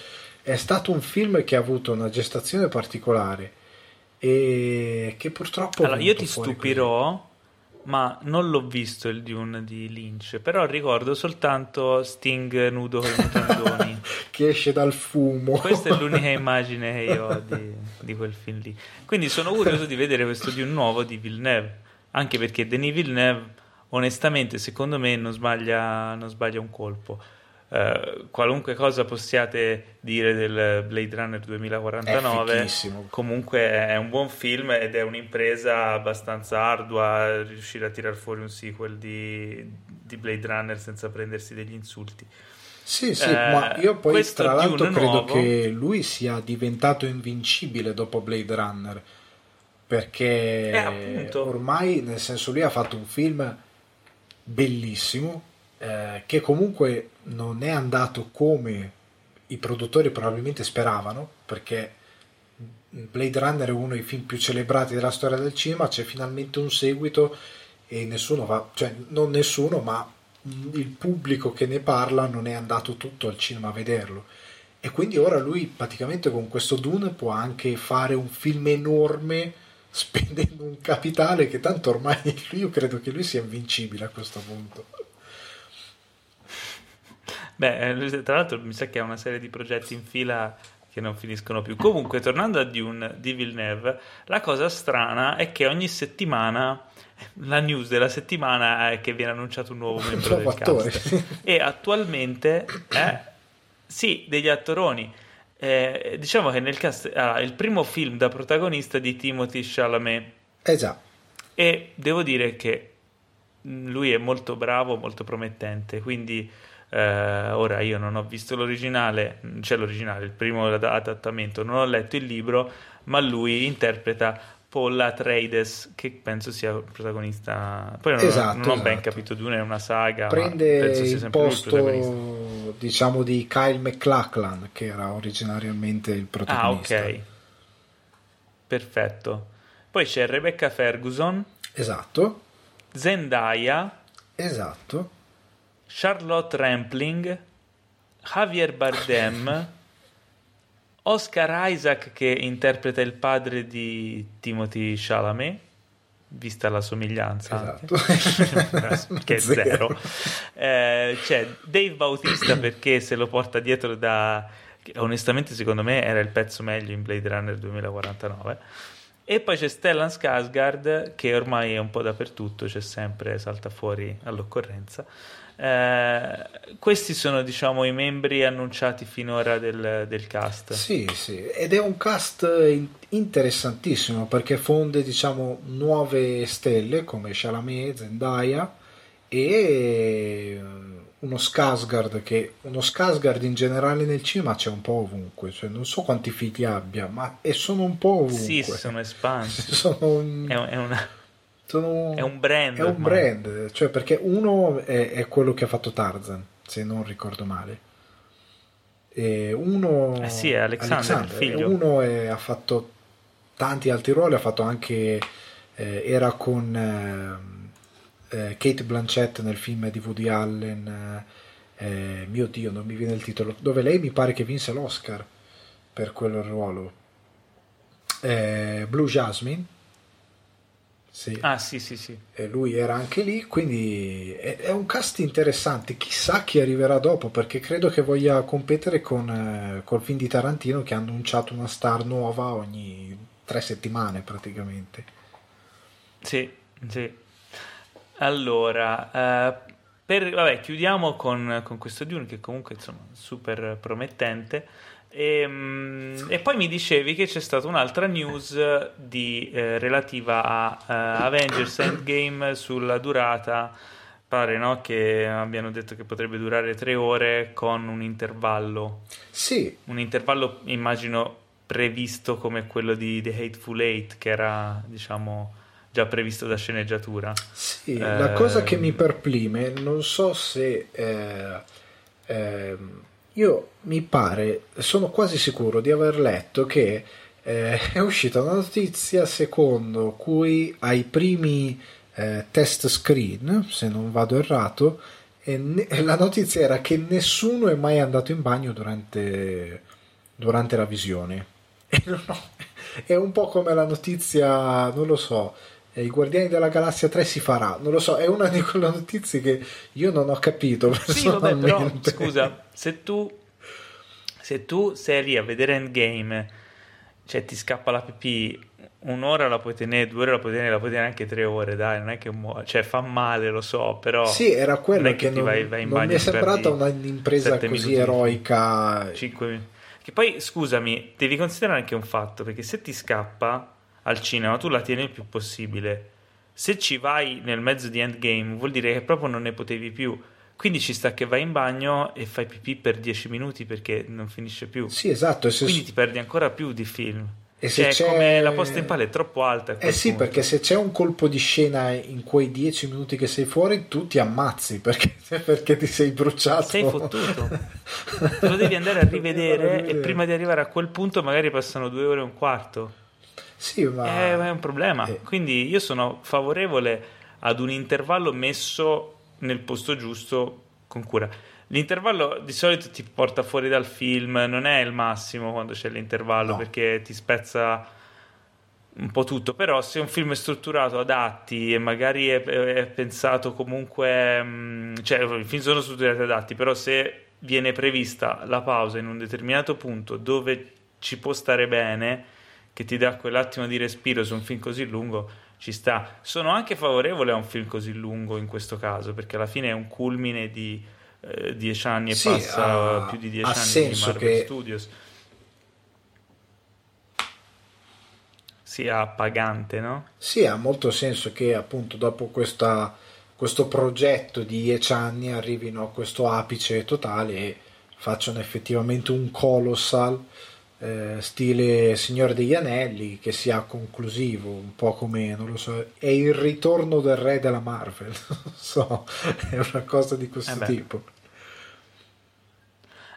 È stato un film che ha avuto una gestazione particolare e che purtroppo... Allora, io ti stupirò, così. ma non l'ho visto il Dune di Lynch, però ricordo soltanto Sting nudo con i mutandoni. che esce dal fumo. Questa è l'unica immagine che io ho di, di quel film lì. Quindi sono curioso di vedere questo Dune nuovo di Villeneuve, anche perché Denis Villeneuve, onestamente, secondo me non sbaglia, non sbaglia un colpo. Uh, qualunque cosa possiate dire del Blade Runner 2049, comunque è un buon film ed è un'impresa abbastanza ardua riuscire a tirar fuori un sequel di, di Blade Runner senza prendersi degli insulti. Sì, sì, uh, ma io poi tra l'altro credo nuovo... che lui sia diventato invincibile dopo Blade Runner perché eh, ormai nel senso lui ha fatto un film bellissimo eh, che comunque non è andato come i produttori probabilmente speravano, perché Blade Runner è uno dei film più celebrati della storia del cinema, c'è finalmente un seguito e nessuno va, cioè non nessuno, ma il pubblico che ne parla non è andato tutto al cinema a vederlo. E quindi ora lui praticamente con questo Dune può anche fare un film enorme spendendo un capitale che tanto ormai io credo che lui sia invincibile a questo punto. Beh, eh, tra l'altro mi sa che ha una serie di progetti in fila che non finiscono più. Comunque, tornando a Dune di Villeneuve, la cosa strana è che ogni settimana la news della settimana è che viene annunciato un nuovo membro del cast. e attualmente eh, sì, degli attoroni. Eh, diciamo che nel cast ah, il primo film da protagonista di Timothy Chalamet. Eh già. E devo dire che mm, lui è molto bravo, molto promettente, quindi eh, ora io non ho visto l'originale, c'è l'originale, il primo adattamento, non ho letto il libro, ma lui interpreta Paul Atreides, che penso sia il protagonista. Poi non, esatto, non ho esatto. ben capito, Dune è una saga. Prende il posto, diciamo, di Kyle McLachlan, che era originariamente il protagonista. Ah, ok. Perfetto. Poi c'è Rebecca Ferguson. Esatto. Zendaya. Esatto. Charlotte Rampling, Javier Bardem, Oscar Isaac che interpreta il padre di Timothy Chalamet, vista la somiglianza, esatto. che è zero. zero. Eh, c'è Dave Bautista perché se lo porta dietro da... onestamente secondo me era il pezzo meglio in Blade Runner 2049. E poi c'è Stellan Skarsgård che ormai è un po' dappertutto, c'è sempre, salta fuori all'occorrenza. Eh, questi sono diciamo i membri annunciati finora del, del, cast. Sì, sì, ed è un cast interessantissimo perché fonde diciamo nuove stelle come Chalamet, Zendaya e uno Skarsgård che uno Skarsgård in generale nel cinema c'è un po' ovunque, cioè non so quanti figli abbia, ma e sono un po' ovunque. Sì, sono espansi. sono un... è, è una sono, è un brand. È un ormai. brand, cioè perché uno è, è, quello che ha fatto Tarzan, se non ricordo male. E uno eh sì, è Alexander, Alexander. Uno è, ha fatto tanti altri ruoli, ha fatto anche eh, era con eh, eh Kate Blanchett nel film di Woody Allen. Eh, mio Dio, non mi viene il titolo. Dove lei mi pare che vinse l'Oscar per quel ruolo. Eh, Blue Jasmine Sì. Ah, sì, sì, sì. E lui era anche lì, quindi è, è, un cast interessante. Chissà chi arriverà dopo, perché credo che voglia competere con eh, col film di Tarantino che ha annunciato una star nuova ogni tre settimane praticamente. Sì, sì. Allora, eh, per, vabbè, chiudiamo con, con questo Dune che comunque insomma super promettente. E, ehm, e, poi mi dicevi che c'è stata un'altra news di, eh, relativa a uh, Avengers Endgame sulla durata. Pare no, che abbiano detto che potrebbe durare tre ore con un intervallo. Sì. Un intervallo, immagino, previsto come quello di The Hateful Eight, che era, diciamo, già previsto da sceneggiatura. Sì, eh, la cosa che mi perplime, non so se... Eh, eh, io mi pare, sono quasi sicuro di aver letto che eh, è uscita una notizia secondo cui ai primi eh, test screen, se non vado errato, ne- la notizia era che nessuno è mai andato in bagno durante, durante la visione. è un po' come la notizia, non lo so, i Guardiani della Galassia 3 si farà. Non lo so, è una di quelle notizie che io non ho capito. Sì, vabbè, però scusa, se tu, se tu sei lì a vedere Endgame, cioè ti scappa la pipì, un'ora la puoi tenere, due ore la puoi tenere, la puoi tenere anche tre ore, dai, non è che muore, cioè fa male, lo so, però... Sì, era quello che, che non, vai, vai non mi è sembrata un'impresa così eroica. 5 minuti. Che poi, scusami, devi considerare anche un fatto, perché se ti scappa al cinema, tu la tieni il più possibile. Se ci vai nel mezzo di Endgame, vuol dire che proprio non ne potevi più. Quindi ci sta che vai in bagno e fai pipì per 10 minuti perché non finisce più. Sì, esatto. Quindi ti perdi ancora più di film. E se cioè, c'è... come la posta in palla è troppo alta. Eh sì, punto. perché se c'è un colpo di scena in quei 10 minuti che sei fuori, tu ti ammazzi perché, perché ti sei bruciato. Sei fottuto. Te lo devi andare a rivedere e prima di arrivare a quel punto magari passano due ore e un quarto. Sì, ma... è, è un problema. Eh. Quindi io sono favorevole ad un intervallo messo nel posto giusto con cura. L'intervallo di solito ti porta fuori dal film, non è il massimo quando c'è l'intervallo no. perché ti spezza un po' tutto, però se un film è strutturato ad atti e magari è, è pensato comunque, mm, cioè i film sono strutturati ad atti, però se viene prevista la pausa in un determinato punto dove ci può stare bene, che ti dà quell'attimo di respiro su un film così lungo, ci sta. Sono anche favorevole a un film così lungo in questo caso, perché alla fine è un culmine di eh, dieci anni e sì, passa ha, più di dieci anni di Marvel che... Studios. Sia pagante, no? Sì, ha molto senso che appunto dopo questa, questo progetto di dieci anni arrivino a questo apice totale e facciano effettivamente un colossal eh, stile Signore degli Anelli che sia conclusivo, un po' come, non lo so, è il ritorno del re della Marvel, non so, è una cosa di questo eh tipo.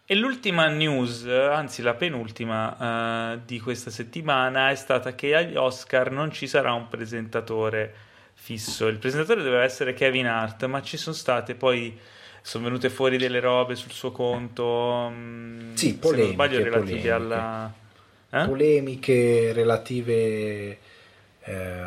E l'ultima news, anzi la penultima uh, di questa settimana è stata che agli Oscar non ci sarà un presentatore fisso. Il presentatore doveva essere Kevin Hart, ma ci sono state poi sono venute fuori delle robe sul suo conto. Mm, sì, polemiche, se non sbaglio, relative polemiche. alla. Eh? Polemiche relative. Eh,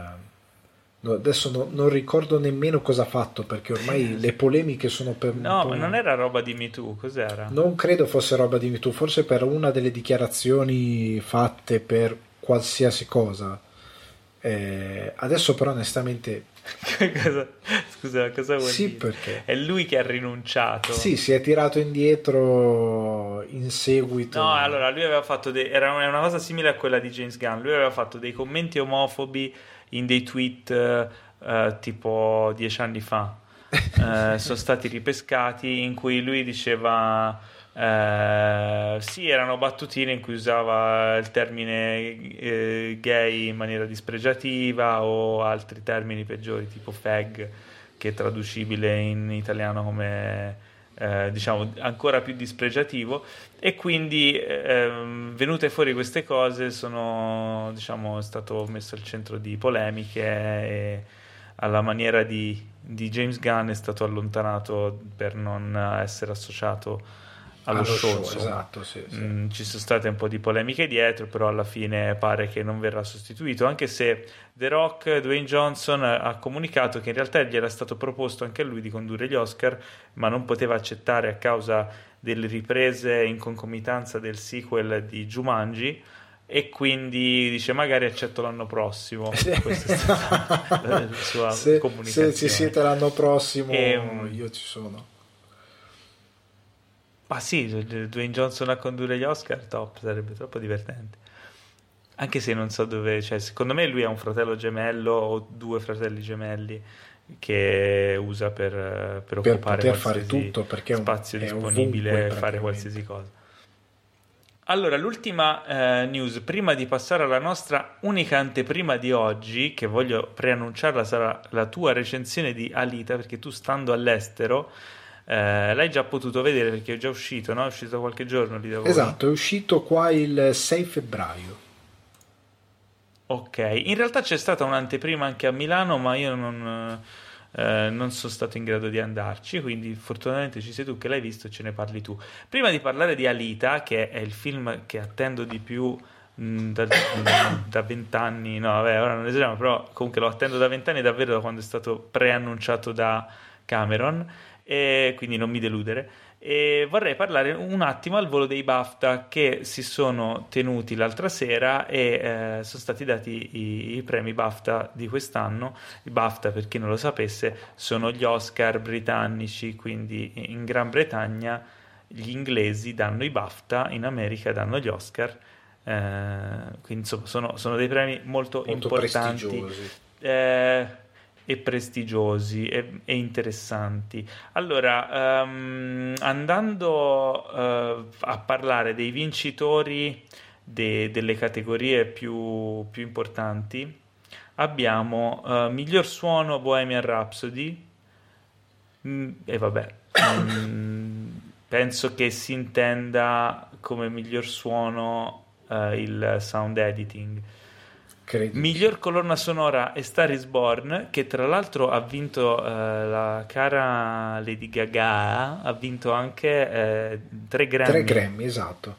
adesso no, non ricordo nemmeno cosa ha fatto perché ormai le polemiche sono per. No, ma non era roba di MeToo, cos'era? Non credo fosse roba di MeToo, forse per una delle dichiarazioni fatte per qualsiasi cosa. Eh, adesso però onestamente cosa, scusa, cosa vuol sì, dire? Perché? È lui che ha rinunciato. Sì, si è tirato indietro in seguito. No, allora lui aveva fatto dei, era una cosa simile a quella di James Gunn. Lui aveva fatto dei commenti omofobi in dei tweet uh, tipo dieci anni fa. uh, sono stati ripescati in cui lui diceva eh, sì, erano battutine in cui usava il termine eh, gay in maniera dispregiativa o altri termini peggiori tipo fag, che è traducibile in italiano come eh, diciamo ancora più dispregiativo. E quindi ehm, venute fuori queste cose, sono diciamo stato messo al centro di polemiche e alla maniera di, di James Gunn è stato allontanato per non essere associato allo, allo show, show esatto, sì, sì. Mm, ci sono state un po' di polemiche dietro, però alla fine pare che non verrà sostituito, anche se The Rock, Dwayne Johnson, ha comunicato che in realtà gli era stato proposto anche a lui di condurre gli Oscar, ma non poteva accettare a causa delle riprese in concomitanza del sequel di Jumanji e quindi dice magari accetto l'anno prossimo questa è stata la sua se, comunicazione se ci siete l'anno prossimo e, ehm, io ci sono ma sì, Dwayne Johnson a condurre gli Oscar, top, sarebbe troppo divertente. Anche se non so dove, cioè, secondo me lui ha un fratello gemello o due fratelli gemelli che usa per, per, per occupare fare tutto perché è un, spazio disponibile e fare qualsiasi cosa. Allora, l'ultima eh, news, prima di passare alla nostra unica anteprima di oggi, che voglio preannunciarla, sarà la tua recensione di Alita, perché tu stando all'estero eh, l'hai già potuto vedere perché è già uscito, no? È uscito qualche giorno lì da voi. Esatto, è uscito qua il 6 febbraio. Ok, in realtà c'è stata un'anteprima anche a Milano, ma io non, eh, non, sono stato in grado di andarci, quindi fortunatamente ci sei tu che l'hai visto e ce ne parli tu. Prima di parlare di Alita, che è il film che attendo di più mm, da vent'anni, no vabbè ora non esageriamo, però comunque lo attendo da vent'anni davvero da quando è stato preannunciato da Cameron e quindi non mi deludere. E vorrei parlare un attimo al volo dei BAFTA che si sono tenuti l'altra sera e eh, sono stati dati i, i, premi BAFTA di quest'anno. I BAFTA, per chi non lo sapesse, sono gli Oscar britannici, quindi in Gran Bretagna gli inglesi danno i BAFTA, in America danno gli Oscar. Eh, quindi insomma sono, sono, dei premi molto, molto importanti. Eh, e prestigiosi e, e interessanti. Allora, um, andando uh, a parlare dei vincitori de, delle categorie più, più importanti, abbiamo uh, miglior suono Bohemian Rhapsody mm, e vabbè, mm, penso che si intenda come miglior suono uh, il sound editing Credo. Miglior colonna sonora è Star is Born, che tra l'altro ha vinto eh, la cara Lady Gaga, ha vinto anche eh, tre Grammy. Tre Grammy, esatto.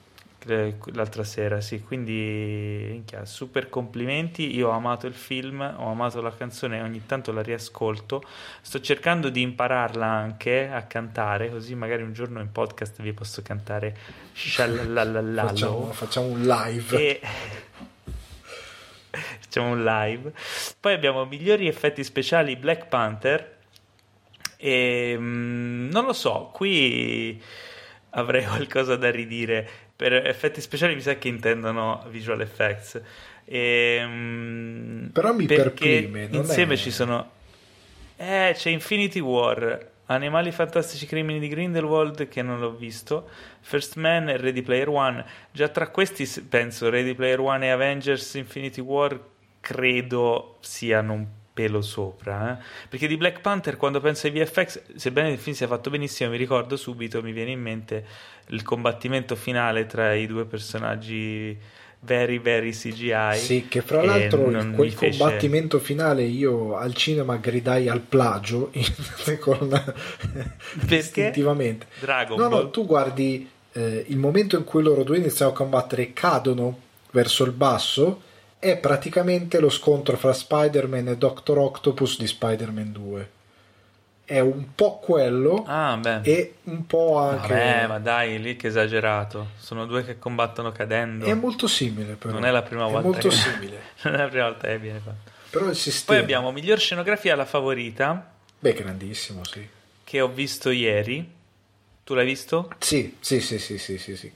L'altra sera, sì, quindi super complimenti. Io ho amato il film, ho amato la canzone, ogni tanto la riascolto. Sto cercando di impararla anche a cantare, così magari un giorno in podcast vi posso cantare. facciamo, facciamo un live. E facciamo un live. Poi abbiamo migliori effetti speciali Black Panther. E mm, non lo so, qui avrei qualcosa da ridire. Per effetti speciali mi sa che intendono visual effects. E, mm, Però mi perprime. Insieme è... ci sono. Eh, c'è Infinity War Animali fantastici crimini di Grindelwald che non l'ho visto, First Man e Ready Player One. Già tra questi penso Ready Player One e Avengers Infinity War credo siano un pelo sopra, eh? perché di Black Panther quando penso ai VFX, sebbene il film sia fatto benissimo, mi ricordo subito, mi viene in mente il combattimento finale tra i due personaggi very very CGI. Sì, che fra l'altro in quel fece... combattimento finale io al cinema gridai al plagio con... istintivamente. Dragon no, Ball. no, tu guardi eh, il momento in cui loro due iniziano a combattere e cadono verso il basso è praticamente lo scontro fra Spider-Man e Doctor Octopus di Spider-Man 2 è un po' quello ah, e un po' anche Vabbè, ma dai lì che esagerato. Sono due che combattono cadendo. È molto simile però. Non è la prima è volta molto che... simile. Non è la prima volta che viene fatto. Però il sistema. Poi abbiamo miglior scenografia la favorita. Beh grandissimo sì. Che ho visto ieri. Tu l'hai visto? sì sì sì sì sì, sì, sì.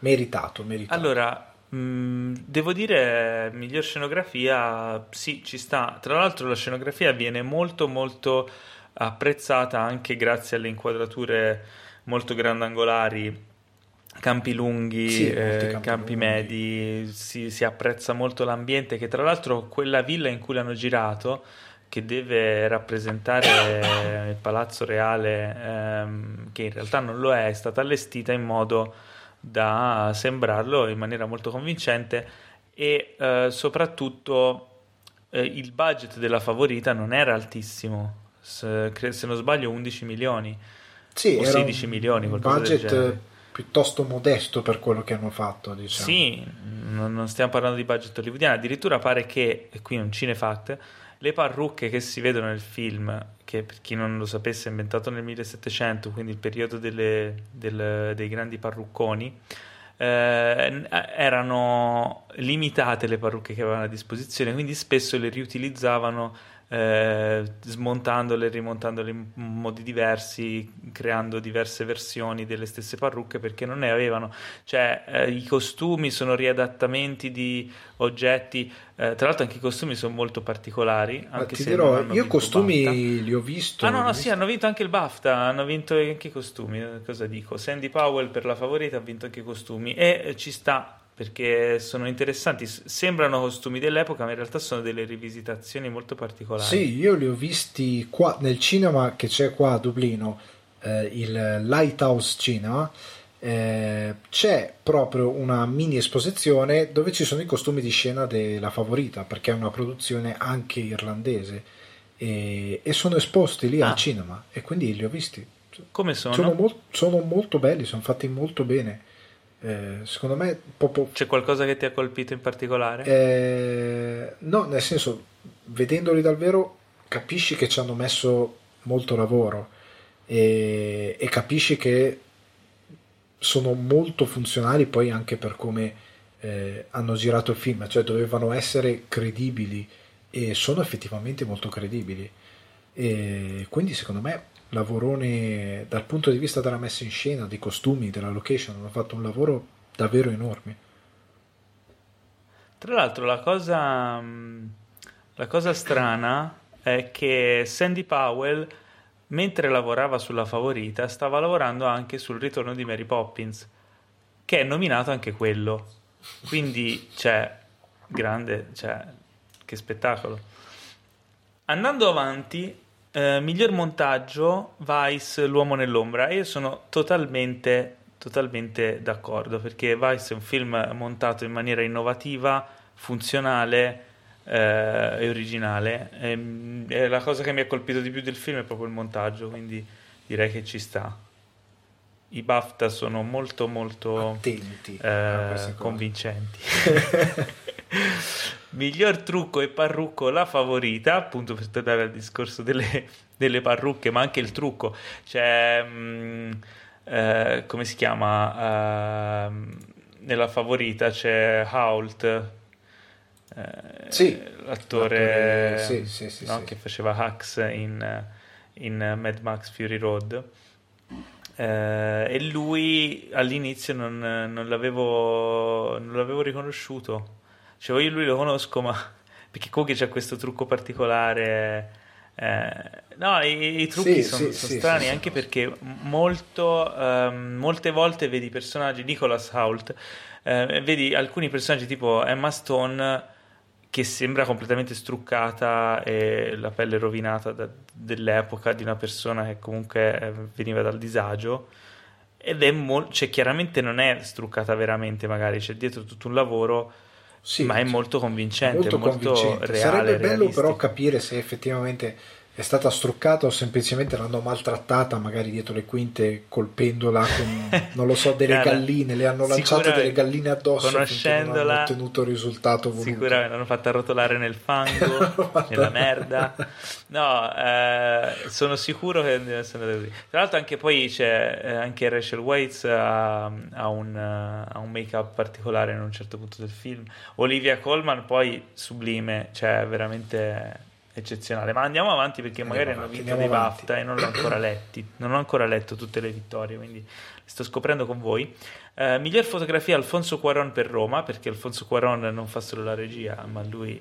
meritato meritato. Allora Mm, devo dire, miglior scenografia, sì, ci sta. Tra l'altro, la scenografia viene molto, molto apprezzata anche grazie alle inquadrature molto grandangolari campi lunghi, sì, eh, campi, campi medi, si, si, apprezza molto l'ambiente che tra l'altro quella villa in cui l'hanno girato che deve rappresentare il palazzo reale ehm, che in realtà non lo è, è stata allestita in modo da sembrarlo in maniera molto convincente e eh, soprattutto eh, il budget della favorita non era altissimo se, se non sbaglio 11 milioni sì, o 16 milioni, qualcosa budget piuttosto modesto per quello che hanno fatto. Diciamo. Sì, non stiamo parlando di budget hollywoodiano, addirittura pare che, e qui è un cinefact, le parrucche che si vedono nel film, che per chi non lo sapesse è inventato nel 1700, quindi il periodo delle, del, dei grandi parrucconi, eh, erano limitate le parrucche che avevano a disposizione, quindi spesso le riutilizzavano eh, smontandole e rimontandole in modi diversi, creando diverse versioni delle stesse parrucche perché non ne avevano, cioè eh, i costumi sono riadattamenti di oggetti, eh, tra l'altro anche i costumi sono molto particolari. Anche ti dirò, io costumi BAFTA. li ho visti. Ah no, no, sì, hanno vinto anche il BAFTA, hanno vinto anche i costumi, cosa dico? Sandy Powell per la favorita ha vinto anche i costumi e ci sta perché sono interessanti, sembrano costumi dell'epoca, ma in realtà sono delle rivisitazioni molto particolari. Sì, io li ho visti qua nel cinema che c'è qua a Dublino, eh, il Lighthouse Cinema. Eh, c'è proprio una mini esposizione dove ci sono i costumi di scena della favorita perché è una produzione anche irlandese e, e sono esposti lì ah. al cinema e quindi li ho visti come sono? Sono, mo- sono molto belli, sono fatti molto bene eh, secondo me proprio... c'è qualcosa che ti ha colpito in particolare? Eh, no, nel senso, vedendoli dal vero capisci che ci hanno messo molto lavoro e, e capisci che sono molto funzionali poi anche per come eh, hanno girato il film, cioè dovevano essere credibili e sono effettivamente molto credibili. E quindi secondo me lavorone dal punto di vista della messa in scena, dei costumi, della location, hanno fatto un lavoro davvero enorme. Tra l'altro la cosa, la cosa strana è che Sandy Powell, mentre lavorava sulla favorita, stava lavorando anche sul ritorno di Mary Poppins, che è nominato anche quello. Quindi, cioè, grande, cioè, che spettacolo. Andando avanti, eh, miglior montaggio, Vice, L'uomo nell'ombra. Io sono totalmente, totalmente d'accordo perché Vice è un film montato in maniera innovativa, funzionale eh, e originale. E, e la cosa che mi ha colpito di più del film è proprio il montaggio, quindi direi che ci sta. I BAFTA sono molto molto attenti eh, convincenti. Miglior trucco e parrucco la favorita, appunto per tornare al discorso delle, delle parrucche, ma anche il trucco. C'è, mh, mm, eh, come si chiama? Uh, nella favorita c'è Hoult, eh, sì, l'attore, l'attore sì, sì, no, che faceva Hux in, in, Mad Max Fury Road. Eh, e lui all'inizio non, non, l'avevo, non l'avevo riconosciuto cioè, io lui lo conosco, ma perché comunque c'è questo trucco particolare. Eh, no, i, i trucchi sì, sono, sì, sono sì, strani anche perché molto, um, molte volte vedi personaggi, Nicholas Hoult, eh, vedi alcuni personaggi tipo Emma Stone che sembra completamente struccata e la pelle rovinata da, dell'epoca di una persona che comunque eh, veniva dal disagio ed è mo- cioè, chiaramente non è struccata veramente magari c'è dietro tutto un lavoro sì, ma è molto convincente, molto, molto convincente. reale. Sarebbe bello realistico. però capire se effettivamente è stata struccata o semplicemente l'hanno maltrattata magari dietro le quinte colpendola con non lo so delle Cara, galline le hanno lanciato delle galline addosso conoscendola non hanno ottenuto il risultato voluto. sicuramente l'hanno fatta rotolare nel fango nella merda. no eh, sono sicuro che deve essere così. Tra l'altro anche poi c'è eh, anche Rachel Waits ha, ha, un, uh, ha un make up particolare in un certo punto del film. Olivia Colman poi sublime cioè veramente eccezionale. Ma andiamo avanti perché magari hanno vinto dei BAFTA e non l'ho ancora letti. Non ho ancora letto tutte le vittorie, quindi le sto scoprendo con voi. Uh, miglior fotografia Alfonso Cuaron per Roma, perché Alfonso Cuaron non fa solo la regia, ma lui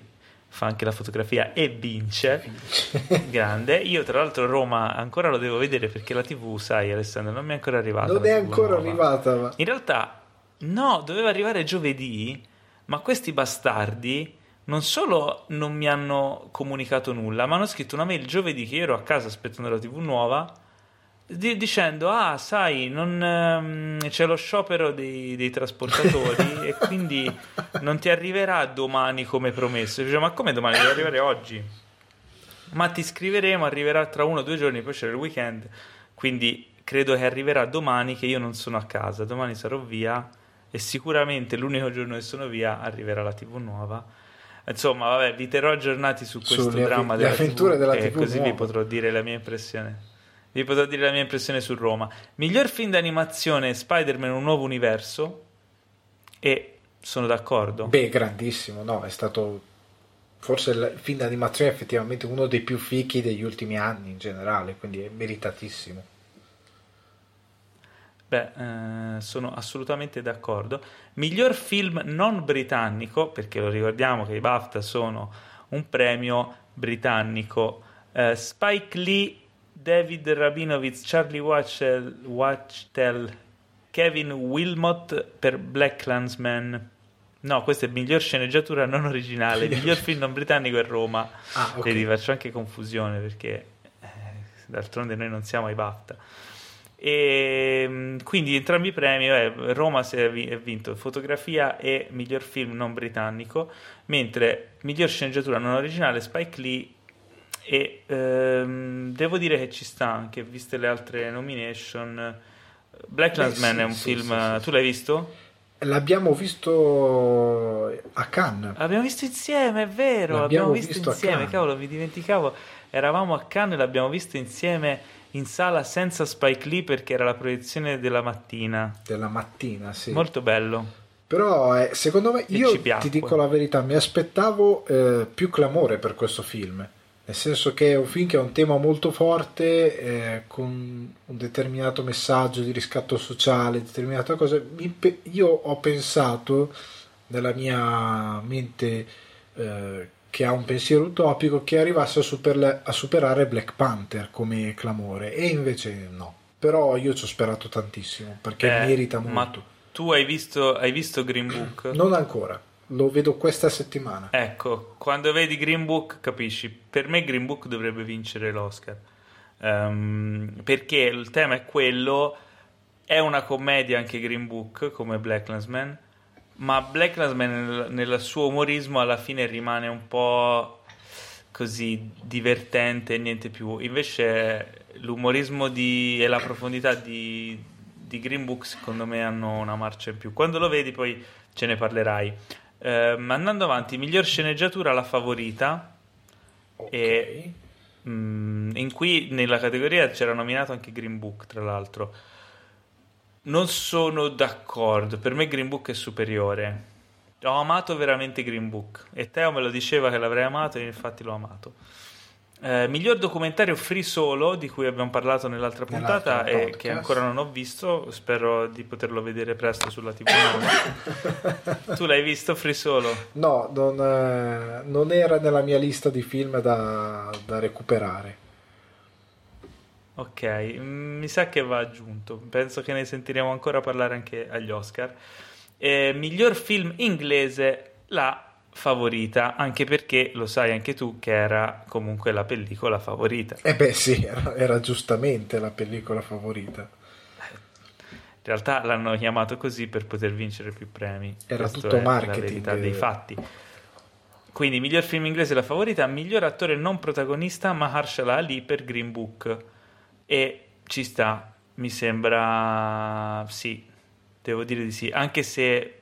fa anche la fotografia e vince. vince. Grande. Io tra l'altro Roma ancora lo devo vedere perché la TV, sai Alessandro, non mi è ancora arrivata. Non è ancora nuova. arrivata. Ma... In realtà no, doveva arrivare giovedì, ma questi bastardi non solo non mi hanno comunicato nulla, ma hanno scritto una mail giovedì che io ero a casa aspettando la TV nuova di- dicendo ah sai non, ehm, c'è lo sciopero dei, dei trasportatori e quindi non ti arriverà domani come promesso. Dice, ma come domani? Deve arrivare oggi. Ma ti scriveremo, arriverà tra uno o due giorni, poi c'è il weekend. Quindi credo che arriverà domani che io non sono a casa, domani sarò via e sicuramente l'unico giorno che sono via arriverà la TV nuova. Insomma, vabbè, vi terrò aggiornati su questo Sulle dramma della avventure TV della e TV così vi nuova. potrò dire la mia impressione. Vi potrò dire la mia impressione su Roma. Miglior film d'animazione Spider-Man Un nuovo universo e sono d'accordo. Beh, grandissimo, no, è stato forse il film d'animazione effettivamente uno dei più fichi degli ultimi anni in generale, quindi è meritatissimo. Beh, eh, sono assolutamente d'accordo. Miglior film non britannico, perché lo ricordiamo che i BAFTA sono un premio britannico. Eh, Spike Lee, David Rabinowitz, Charlie Watchell, Watchtel, Kevin Wilmot per Black Clansman. No, questa è miglior sceneggiatura non originale. Miglior film non britannico è Roma. Ah, ok. Vedi, faccio anche confusione perché eh, d'altronde noi non siamo ai BAFTA. E mh, quindi entrambi i premi, eh, Roma si è vinto fotografia e miglior film non britannico, mentre miglior sceneggiatura non originale Spike Lee e ehm, devo dire che ci sta anche, viste le altre nomination. Black Beh, Clansman sì, è un sì, film, sì, tu l'hai visto? L'abbiamo visto a Cannes. L'abbiamo visto insieme, è vero, L'abbiamo visto, visto insieme, cavolo, mi dimenticavo. Eravamo a Cannes e l'abbiamo visto insieme in sala senza Spike Lee perché era la proiezione della mattina. della mattina, sì. Molto bello. Però eh, secondo me, E io ti dico la verità, mi aspettavo eh, più clamore per questo film. Nel senso che è un film che ha un tema molto forte, eh, con un determinato messaggio di riscatto sociale. Mi pe- io ho pensato nella mia mente eh, che ha un pensiero utopico che arrivasse a, superle- a superare Black Panther come clamore, e invece no. Però io ci ho sperato tantissimo perché Eh, merita ma molto. tu hai visto, hai visto Green Book? Non ancora, lo vedo questa settimana. Ecco, quando vedi Green Book capisci. Per me Green Book dovrebbe vincere l'Oscar. Ehm, perché il tema è quello, è una commedia anche Green Book come Black Clansman, ma Black Clansman nel, nel suo umorismo alla fine rimane un po' così divertente e niente più. Invece l'umorismo di- e la profondità di, di Green Book secondo me hanno una marcia in più. Quando lo vedi poi ce ne parlerai. Ehm, andando avanti, miglior sceneggiatura la favorita. Ok. E- Mm, in cui nella categoria c'era nominato anche Green Book, tra l'altro. Non sono d'accordo, per me Green Book è superiore. Ho amato veramente Green Book e Teo me lo diceva che l'avrei amato e infatti l'ho amato. Eh, miglior documentario Free Solo di cui abbiamo parlato nell'altra puntata Nell'altro e che ancora non ho visto, spero di poterlo vedere presto sulla TV. tu l'hai visto Free Solo? No, non, eh, non era nella mia lista di film da, da recuperare. Ok, mm, mi sa che va aggiunto. Penso che ne sentiremo ancora parlare anche agli Oscar. Eh, miglior film inglese, la favorita, anche perché lo sai anche tu che era comunque la pellicola favorita. E beh sì, era, era giustamente la pellicola favorita. In realtà l'hanno chiamato così per poter vincere più premi. Era Questo tutto marketing. La verità dei fatti. Quindi, miglior film inglese la favorita, miglior attore non protagonista Mahershala Ali per Green Book. E ci sta, mi sembra sì, devo dire di sì, anche se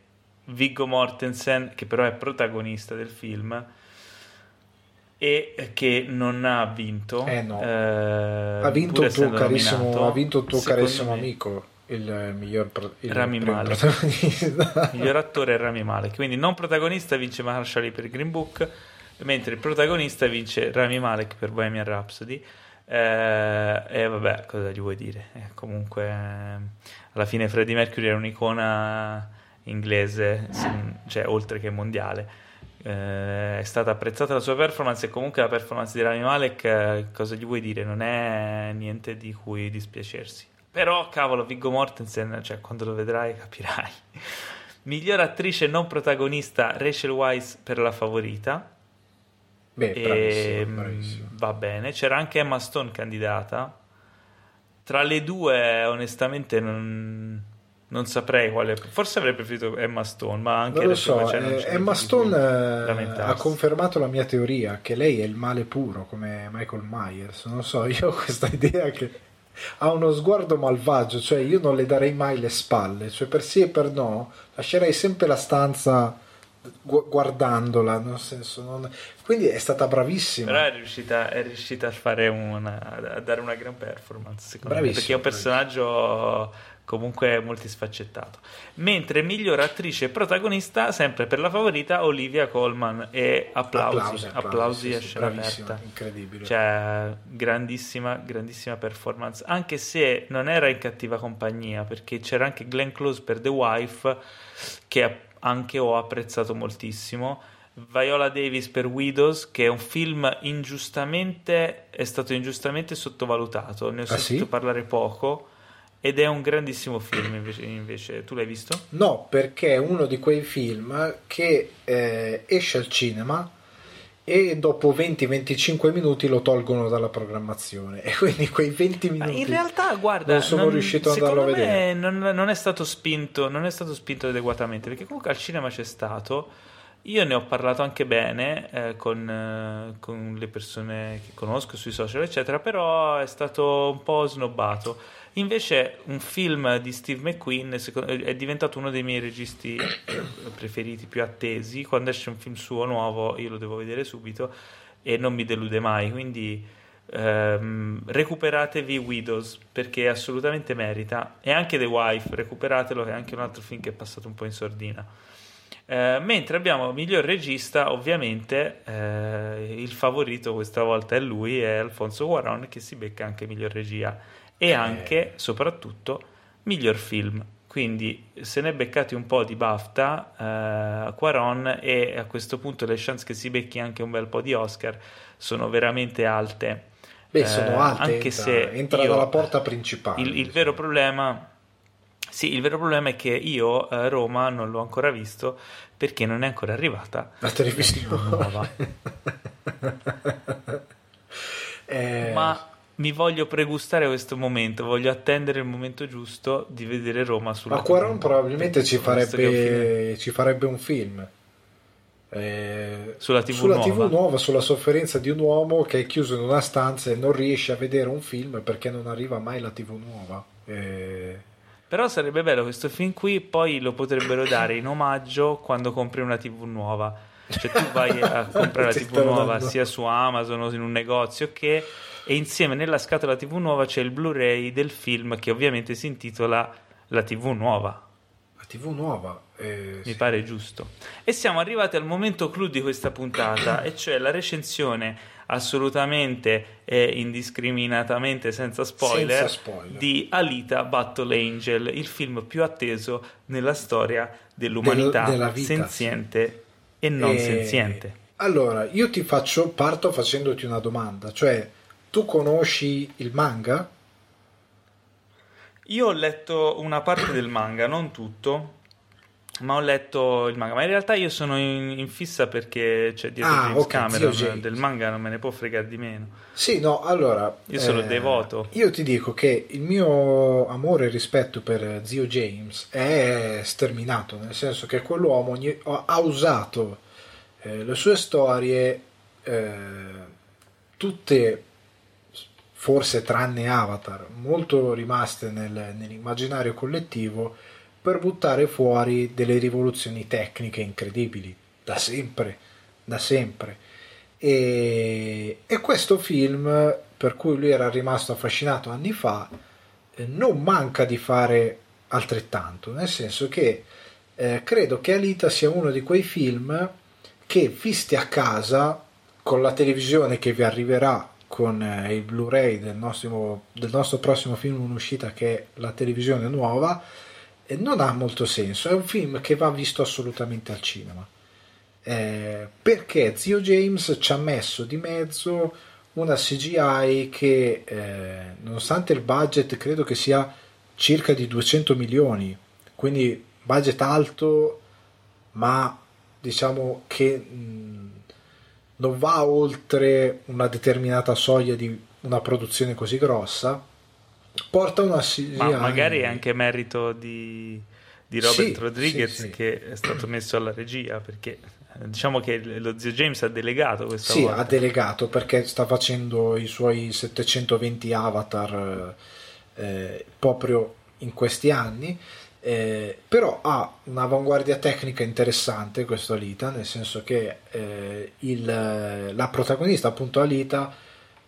Viggo Mortensen, che però è protagonista del film e che non ha vinto, Eh no. eh, ha vinto tuo carissimo, nominato, ha vinto il tuo carissimo me- amico, il miglior pro- il Rami Malek. protagonista. miglior attore è Rami Malek quindi non protagonista vince Mahershala Ali per Green Book mentre il protagonista vince Rami Malek per Bohemian Rhapsody Eh, e vabbè cosa gli vuoi dire? Eh, comunque alla fine Freddie Mercury era un'icona inglese cioè oltre che mondiale. Eh, è stata apprezzata la sua performance e comunque la performance di Rami Malek cosa gli vuoi dire? Non è niente di cui dispiacersi. Però cavolo Viggo Mortensen cioè quando lo vedrai capirai. Miglior attrice non protagonista Rachel Weisz per la favorita. Beh, E, bravissimo, bravissimo. Va bene. C'era anche Emma Stone candidata. Tra le due, onestamente, non, non saprei quale. Forse avrei preferito Emma Stone, ma anche Non lo adesso so, cioè, non eh, Emma Stone eh, ha confermato la mia teoria che lei è il male puro come Michael Myers. Non so, io ho questa idea che ha uno sguardo malvagio, cioè io non le darei mai le spalle, cioè per sì e per no, lascerei sempre la stanza gu- guardandola, nel senso non... quindi è stata bravissima. Però è riuscita, è riuscita a fare una, a dare una gran performance, secondo me, perché è un personaggio comunque multisfaccettato. Mentre miglior attrice protagonista, sempre per la favorita, Olivia Colman e applausi, applausi, applausi, applausi a scena aperta. Incredibile. Cioè, grandissima, grandissima performance, anche se non era in cattiva compagnia, perché c'era anche Glenn Close per The Wife, che anche ho apprezzato moltissimo. Viola Davis per Widows, che è un film ingiustamente, è stato ingiustamente sottovalutato, ne ho ah, sentito sì? parlare poco ed è un grandissimo film invece, invece, tu l'hai visto? No, perché è uno di quei film che eh, esce al cinema e dopo 20-25 minuti lo tolgono dalla programmazione. E quindi quei 20 minuti Ma in realtà guarda non sono non, riuscito ad andarlo a vedere. non, non, è stato spinto non è stato spinto adeguatamente perché comunque al cinema c'è stato. Io ne ho parlato anche bene eh, con, eh, con le persone che conosco sui social eccetera però è stato un po' snobbato Invece un film di Steve McQueen è diventato uno dei miei registi preferiti, più attesi. Quando esce un film suo nuovo io lo devo vedere subito e non mi delude mai. Quindi ehm, recuperatevi Widows perché assolutamente merita. E anche The Wife, recuperatelo che è anche un altro film che è passato un po' in sordina. Eh, mentre abbiamo miglior regista, ovviamente eh, il favorito questa volta è lui, è Alfonso Guaron che si becca anche miglior regia e anche, soprattutto, miglior film. Quindi se ne è beccati un po' di BAFTA, eh, Quaron, e a questo punto le chance che si becchi anche un bel po' di Oscar sono veramente alte. Beh, sono eh, alte, anche entra, se entra io, dalla porta principale. Il, il, vero problema... Sì, il vero problema è che io a Roma non l'ho ancora visto perché non è ancora arrivata la televisione nuova. eh... Ma mi voglio pregustare questo momento, voglio attendere il momento giusto di vedere Roma sulla Ma Quaron probabilmente ci farebbe, ci farebbe, un film. Eh, sulla, TV, sulla nuova. TV nuova, sulla sofferenza di un uomo che è chiuso in una stanza e non riesce a vedere un film perché non arriva mai la TV nuova. Eh... Però sarebbe bello questo film qui, poi lo potrebbero dare in omaggio quando compri una TV nuova. Cioè tu vai a comprare la TV nuova sia su Amazon o in un negozio che e insieme nella scatola TV nuova c'è il Blu-ray del film che ovviamente si intitola La TV nuova. La TV nuova? Eh, Mi sì. pare giusto. E siamo arrivati al momento clou di questa puntata, e cioè la recensione assolutamente e indiscriminatamente senza spoiler, senza spoiler, di Alita Battle Angel, il film più atteso nella storia dell'umanità Del, senziente e non e... senziente. Allora, io ti faccio, parto facendoti una domanda, cioè tu conosci il manga? Io ho letto una parte del manga, non tutto, ma ho letto il manga. Ma in realtà io sono in, in fissa perché c'è dietro ah, James okay, Cameron James. del manga, non me ne può fregare di meno. Sì, no, allora. Io sono eh, devoto. Io ti dico che il mio amore e rispetto per zio James è sterminato, nel senso che quell'uomo ha usato eh, le sue storie eh, tutte forse tranne Avatar, molto rimaste nel, nell'immaginario collettivo per buttare fuori delle rivoluzioni tecniche incredibili, da sempre, da sempre. E, e questo film, per cui lui era rimasto affascinato anni fa, non manca di fare altrettanto, nel senso che eh, credo che Alita sia uno di quei film che visti a casa con la televisione che vi arriverà con eh, il Blu-ray del nostro, del nostro prossimo film in uscita che è la televisione nuova non ha molto senso, è un film che va visto assolutamente al cinema. Eh, perché Zio James ci ha messo di mezzo una CGI che eh, nonostante il budget credo che sia circa di 200 milioni quindi budget alto ma diciamo che mh, non va oltre una determinata soglia di una produzione così grossa, porta una CGI. Ma magari è anche merito di, di Robert sì, Rodriguez sì, sì. che è stato messo alla regia perché diciamo che lo zio James ha delegato questa sì, volta. ha delegato perché sta facendo i suoi 720 avatar eh, proprio in questi anni. Eh, però ha un'avanguardia tecnica interessante questo Alita, nel senso che eh, il, la protagonista, appunto Alita,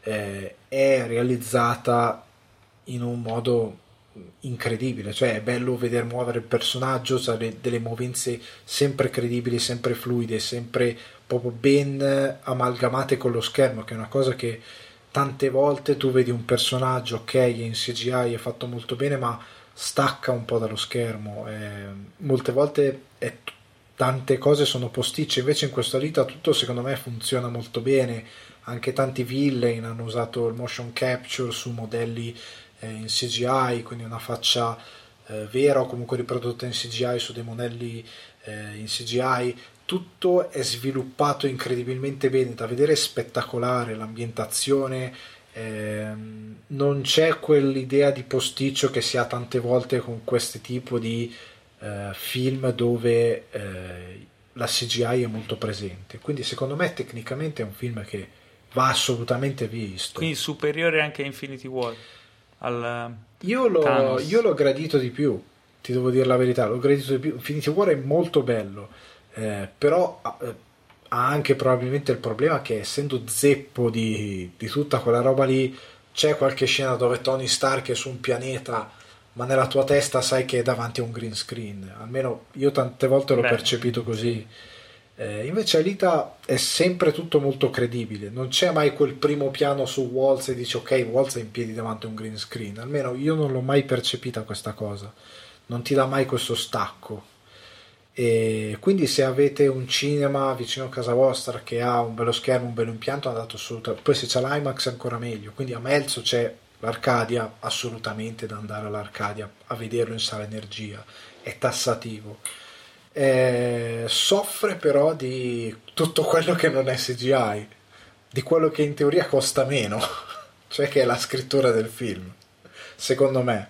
eh, è realizzata in un modo incredibile, cioè è bello vedere muovere il personaggio, cioè delle movenze sempre credibili, sempre fluide, sempre proprio ben amalgamate con lo schermo, che è una cosa che tante volte tu vedi un personaggio, ok, in CGI, è fatto molto bene, ma stacca un po' dallo schermo, eh, molte volte è, tante cose sono posticce, invece in questa vita tutto secondo me funziona molto bene, anche tanti villain hanno usato il motion capture su modelli eh, in CGI, quindi una faccia eh, vera o comunque riprodotta in CGI su dei modelli eh, in CGI. Tutto è sviluppato incredibilmente bene, da vedere spettacolare, l'ambientazione, ehm, non c'è quell'idea di posticcio che si ha tante volte con questo tipo di eh, film dove eh, la CGI è molto presente. Quindi secondo me tecnicamente è un film che va assolutamente visto. Quindi superiore anche a Infinity War al io l'ho, io l'ho, gradito di più, ti devo dire la verità, l'ho gradito di più. Infinity War è molto bello, eh, però eh, ha anche probabilmente il problema che essendo zeppo di, di tutta quella roba lì, c'è qualche scena dove Tony Stark è su un pianeta ma nella tua testa sai che è davanti a un green screen. Almeno io tante volte l'ho Beh. percepito così. Eh, invece Alita è sempre tutto molto credibile, non c'è mai quel primo piano su Waltz e dici ok, Waltz è in piedi davanti a un green screen, almeno io non l'ho mai percepita questa cosa, non ti dà mai questo stacco. E quindi se avete un cinema vicino a casa vostra che ha un bello schermo, un bello impianto, andate assolutamente. Poi se c'è l'IMAX è ancora meglio. Quindi a Melzo c'è l'Arcadia, assolutamente da andare all'Arcadia a vederlo in sala energia, è tassativo eh, soffre però di tutto quello che non è CGI, di quello che in teoria costa meno, cioè che è la scrittura del film, secondo me.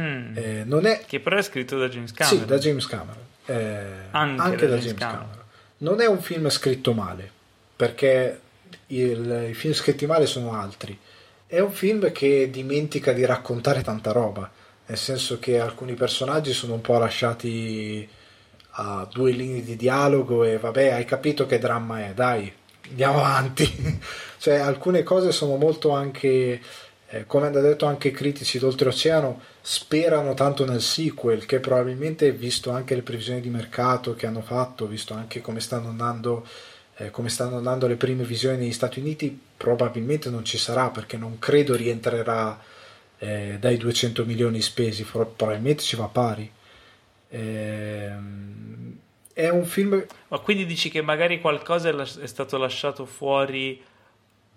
Mm. Eh, non è... Che però è scritto da James Cameron. Sì, da James Cameron. Eh, anche, anche, da, James, Cameron. Cameron. Non è un film scritto male, perché il, i film scritti male sono altri. È un film che dimentica di raccontare tanta roba, nel senso che alcuni personaggi sono un po' lasciati a due linee di dialogo e vabbè, hai capito che dramma è, dai, andiamo avanti. cioè, alcune cose sono molto anche, eh, come hanno detto anche i critici d'oltreoceano, sperano tanto nel sequel che probabilmente, visto anche le previsioni di mercato che hanno fatto, visto anche come stanno andando eh, come stanno andando le prime visioni negli Stati Uniti, probabilmente non ci sarà perché non credo rientrerà eh, dai 200 milioni spesi, probabilmente ci va pari. Ehm, è un film. Ma quindi dici che magari qualcosa è stato lasciato fuori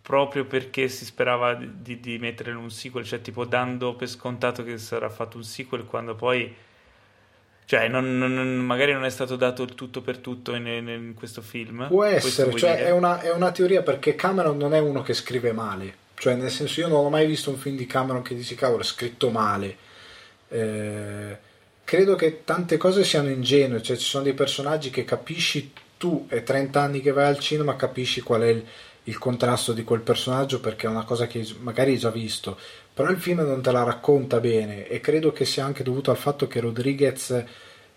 proprio perché si sperava di, di mettere in un sequel, cioè tipo dando per scontato che sarà fatto un sequel quando poi. Cioè, non, non, magari non è stato dato il tutto per tutto in, in questo film. Può essere, cioè è una, è una, teoria perché Cameron non è uno che scrive male. Cioè, nel senso, io non ho mai visto un film di Cameron che dici, cavolo, è scritto male. Eh, credo che tante cose siano ingenue, cioè ci sono dei personaggi che capisci tu, è 30 anni che vai al cinema, capisci qual è il, il contrasto di quel personaggio perché è una cosa che magari hai già visto, però il film non te la racconta bene e credo che sia anche dovuto al fatto che Rodriguez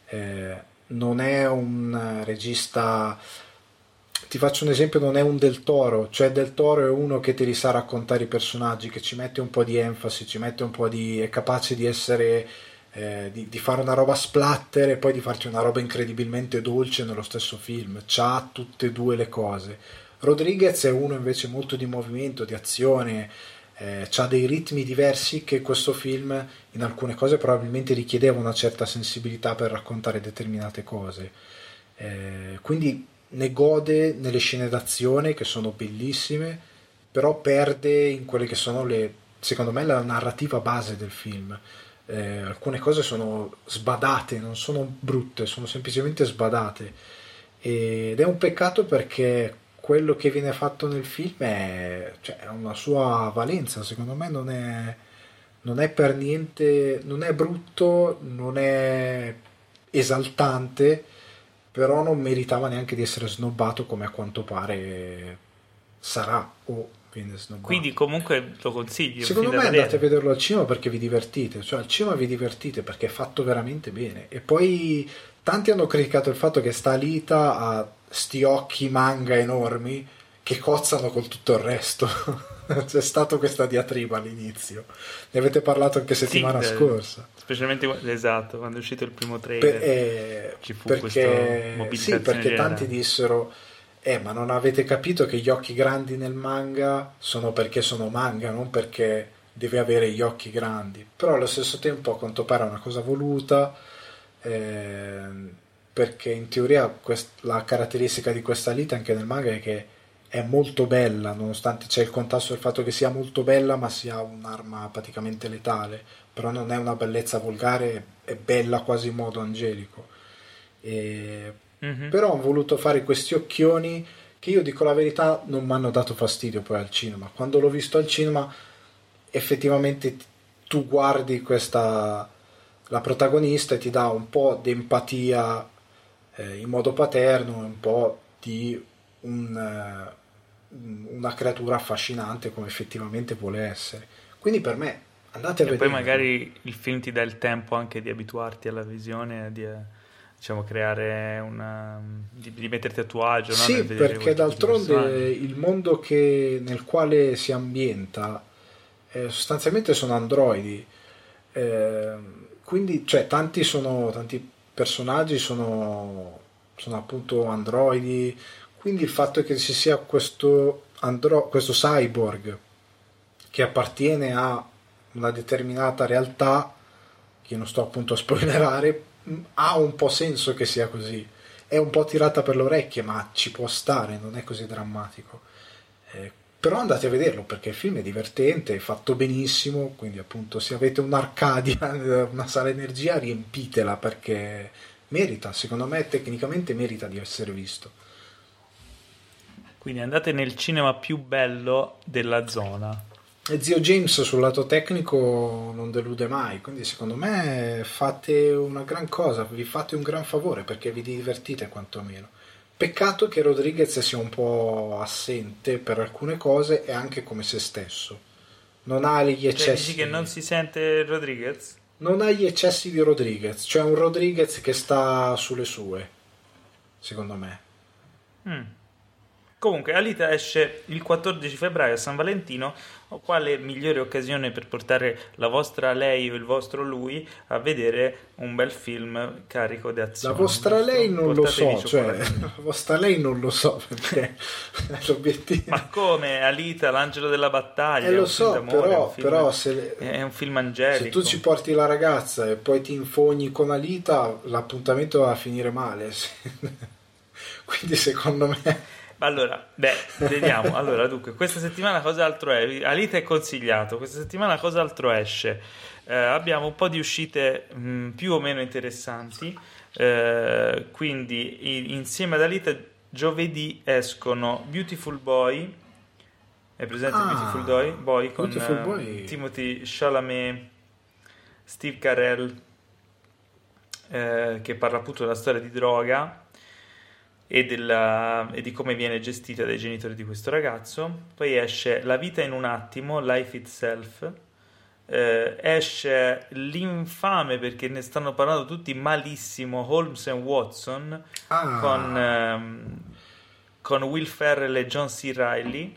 eh, non è un regista ti faccio un esempio, non è un Del Toro, cioè Del Toro è uno che te li sa raccontare i personaggi, che ci mette un po' di enfasi, ci mette un po' di... è capace di essere eh, di, di, fare una roba splatter e poi di farti una roba incredibilmente dolce nello stesso film. C'ha tutte e due le cose. Rodriguez è uno invece molto di movimento, di azione, eh, ha dei ritmi diversi che questo film in alcune cose probabilmente richiedeva una certa sensibilità per raccontare determinate cose. Eh, quindi ne gode nelle scene d'azione che sono bellissime, però perde in quelle che sono le, secondo me, la narrativa base del film eh, alcune cose sono sbadate, non sono brutte, sono semplicemente sbadate. Ed è un peccato perché quello che viene fatto nel film è, cioè, ha una sua valenza, secondo me non è, non è per niente, non è brutto, non è esaltante, però non meritava neanche di essere snobbato come a quanto pare sarà o viene snobbato. Quindi comunque lo consigli. Secondo me andate a vederlo al cinema perché vi divertite, cioè al cinema vi divertite perché è fatto veramente bene. E poi tanti hanno criticato il fatto che sta Alita ha sti occhi manga enormi che cozzano con tutto il resto. C'è stata questa diatriba all'inizio. Ne avete parlato anche settimana sì, scorsa. Specialmente esatto, quando è uscito il primo trailer. Per, eh, ci fu perché, sì, perché tanti dissero eh, ma non avete capito che gli occhi grandi nel manga sono perché sono manga, non perché deve avere gli occhi grandi. Però allo stesso tempo, a quanto pare, è una cosa voluta, eh, perché in teoria quest- la caratteristica di questa lite anche nel manga è che è molto bella, nonostante c'è il contasto del fatto che sia molto bella, ma sia un'arma praticamente letale. Però non è una bellezza volgare, è bella quasi in modo angelico. E Mm-hmm. Però hanno voluto fare questi occhioni che io dico la verità non mi hanno dato fastidio poi al cinema. Quando l'ho visto al cinema effettivamente tu guardi questa la protagonista e ti dà un po' di empatia eh, in modo paterno, un po' di un, uh, una creatura affascinante come effettivamente vuole essere. Quindi per me andate a vedere. E poi magari il film ti dà il tempo anche di abituarti alla visione, di diciamo, creare una... di, di metterti a tuo agio. Sì, no? perché d'altronde il mondo che, nel quale si ambienta eh, sostanzialmente sono androidi. Eh, quindi, cioè, tanti sono tanti personaggi sono, sono appunto androidi. Quindi il fatto che ci sia questo, andro- questo cyborg che appartiene a una determinata realtà, che non sto appunto a spoilerare, ha un po' senso che sia così. È un po' tirata per le orecchie, ma ci può stare, non è così drammatico. Eh, però andate a vederlo perché il film è divertente, è fatto benissimo, quindi appunto se avete un'Arcadia, una sala energia, riempitela perché merita, secondo me tecnicamente merita di essere visto. Quindi andate nel cinema più bello della zona. E zio James sul lato tecnico non delude mai, quindi secondo me fate una gran cosa, vi fate un gran favore perché vi divertite quantomeno. Peccato che Rodriguez sia un po' assente per alcune cose e anche come se stesso. Non ha gli eccessi. Cioè, che non si sente Rodriguez? Non ha gli eccessi di Rodriguez, cioè un Rodriguez che sta sulle sue, secondo me. Mm. Comunque, Alita esce il 14 febbraio a San Valentino. Quale migliore occasione per portare la vostra lei o il vostro lui a vedere un bel film carico di azione? La vostra lei non lo so, cioè, la vostra lei non lo so perché è l'obiettivo. Ma come? Alita, l'angelo della battaglia? Eh, lo so, però, film, però se, è un film angelico. Se tu ci porti la ragazza e poi ti infogni con Alita, l'appuntamento va a finire male. Quindi secondo me allora, beh, vediamo. Allora, dunque, questa settimana cos'altro è? Alita è consigliato. Questa settimana cos'altro esce? Eh, abbiamo un po' di uscite mh, più o meno interessanti. Eh, quindi, in, insieme ad Alita, giovedì escono Beautiful Boy. È presente ah, Beautiful Boy? Boy con Beautiful Boy. Timothy Chalamet, Steve Carell, eh, che parla appunto della storia di droga e, della, e, di come viene gestita dai genitori di questo ragazzo. Poi esce La vita in un attimo, Life Itself. Eh, esce l'infame perché ne stanno parlando tutti malissimo Holmes and Watson ah. con, ehm, con, Will Ferrell e John C. Reilly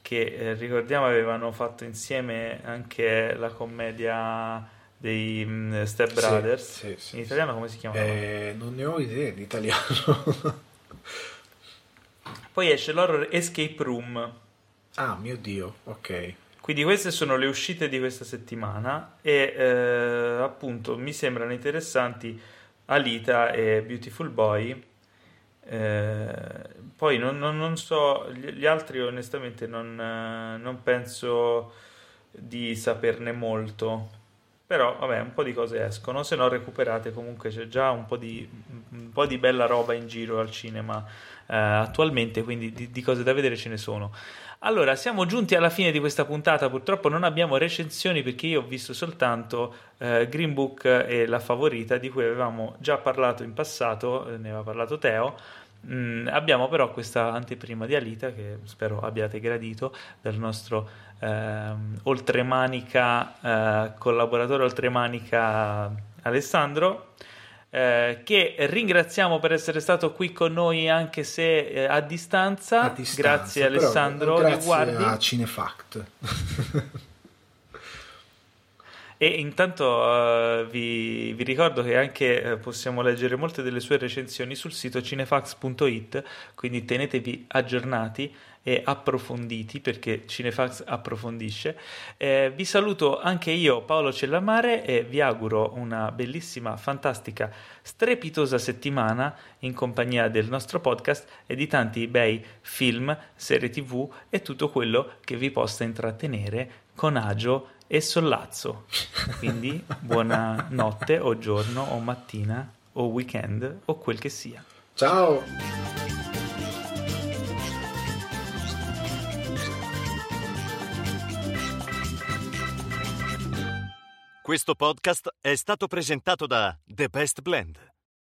che eh, ricordiamo avevano fatto insieme anche la commedia dei um, Step Brothers. Sì, sì, in italiano come si chiama? Eh, non ne ho idea in italiano. Poi esce l'horror Escape Room. Ah, mio Dio, ok. Quindi queste sono le uscite di questa settimana e eh, appunto mi sembrano interessanti Alita e Beautiful Boy. Eh, poi non, non, non, so, gli altri onestamente non, eh, non penso di saperne molto però, vabbè, un po' di cose escono, se no recuperate comunque c'è già un po' di, un po di bella roba in giro al cinema eh, attualmente, quindi di, di, cose da vedere ce ne sono. Allora, siamo giunti alla fine di questa puntata. Purtroppo non abbiamo recensioni perché io ho visto soltanto eh, Green Book e La Favorita, di cui avevamo già parlato in passato, eh, ne aveva parlato Teo. Mm, abbiamo però questa anteprima di Alita che spero abbiate gradito del nostro eh, oltremanica eh, collaboratore oltremanica Alessandro eh, che ringraziamo per essere stato qui con noi anche se eh, a, distanza. a, distanza. Grazie Alessandro. Però, grazie a Cinefact. E intanto uh, vi, vi, ricordo che anche uh, possiamo leggere molte delle sue recensioni sul sito cinefax.it, quindi tenetevi aggiornati e approfonditi perché Cinefax approfondisce. Eh, vi saluto anche io, Paolo Cellamare, e vi auguro una bellissima, fantastica, strepitosa settimana in compagnia del nostro podcast e di tanti bei film, serie tv e tutto quello che vi possa intrattenere con agio e sollazzo. Quindi buona notte o giorno o mattina o weekend o quel che sia. Ciao! Questo podcast è stato presentato da The Best Blend.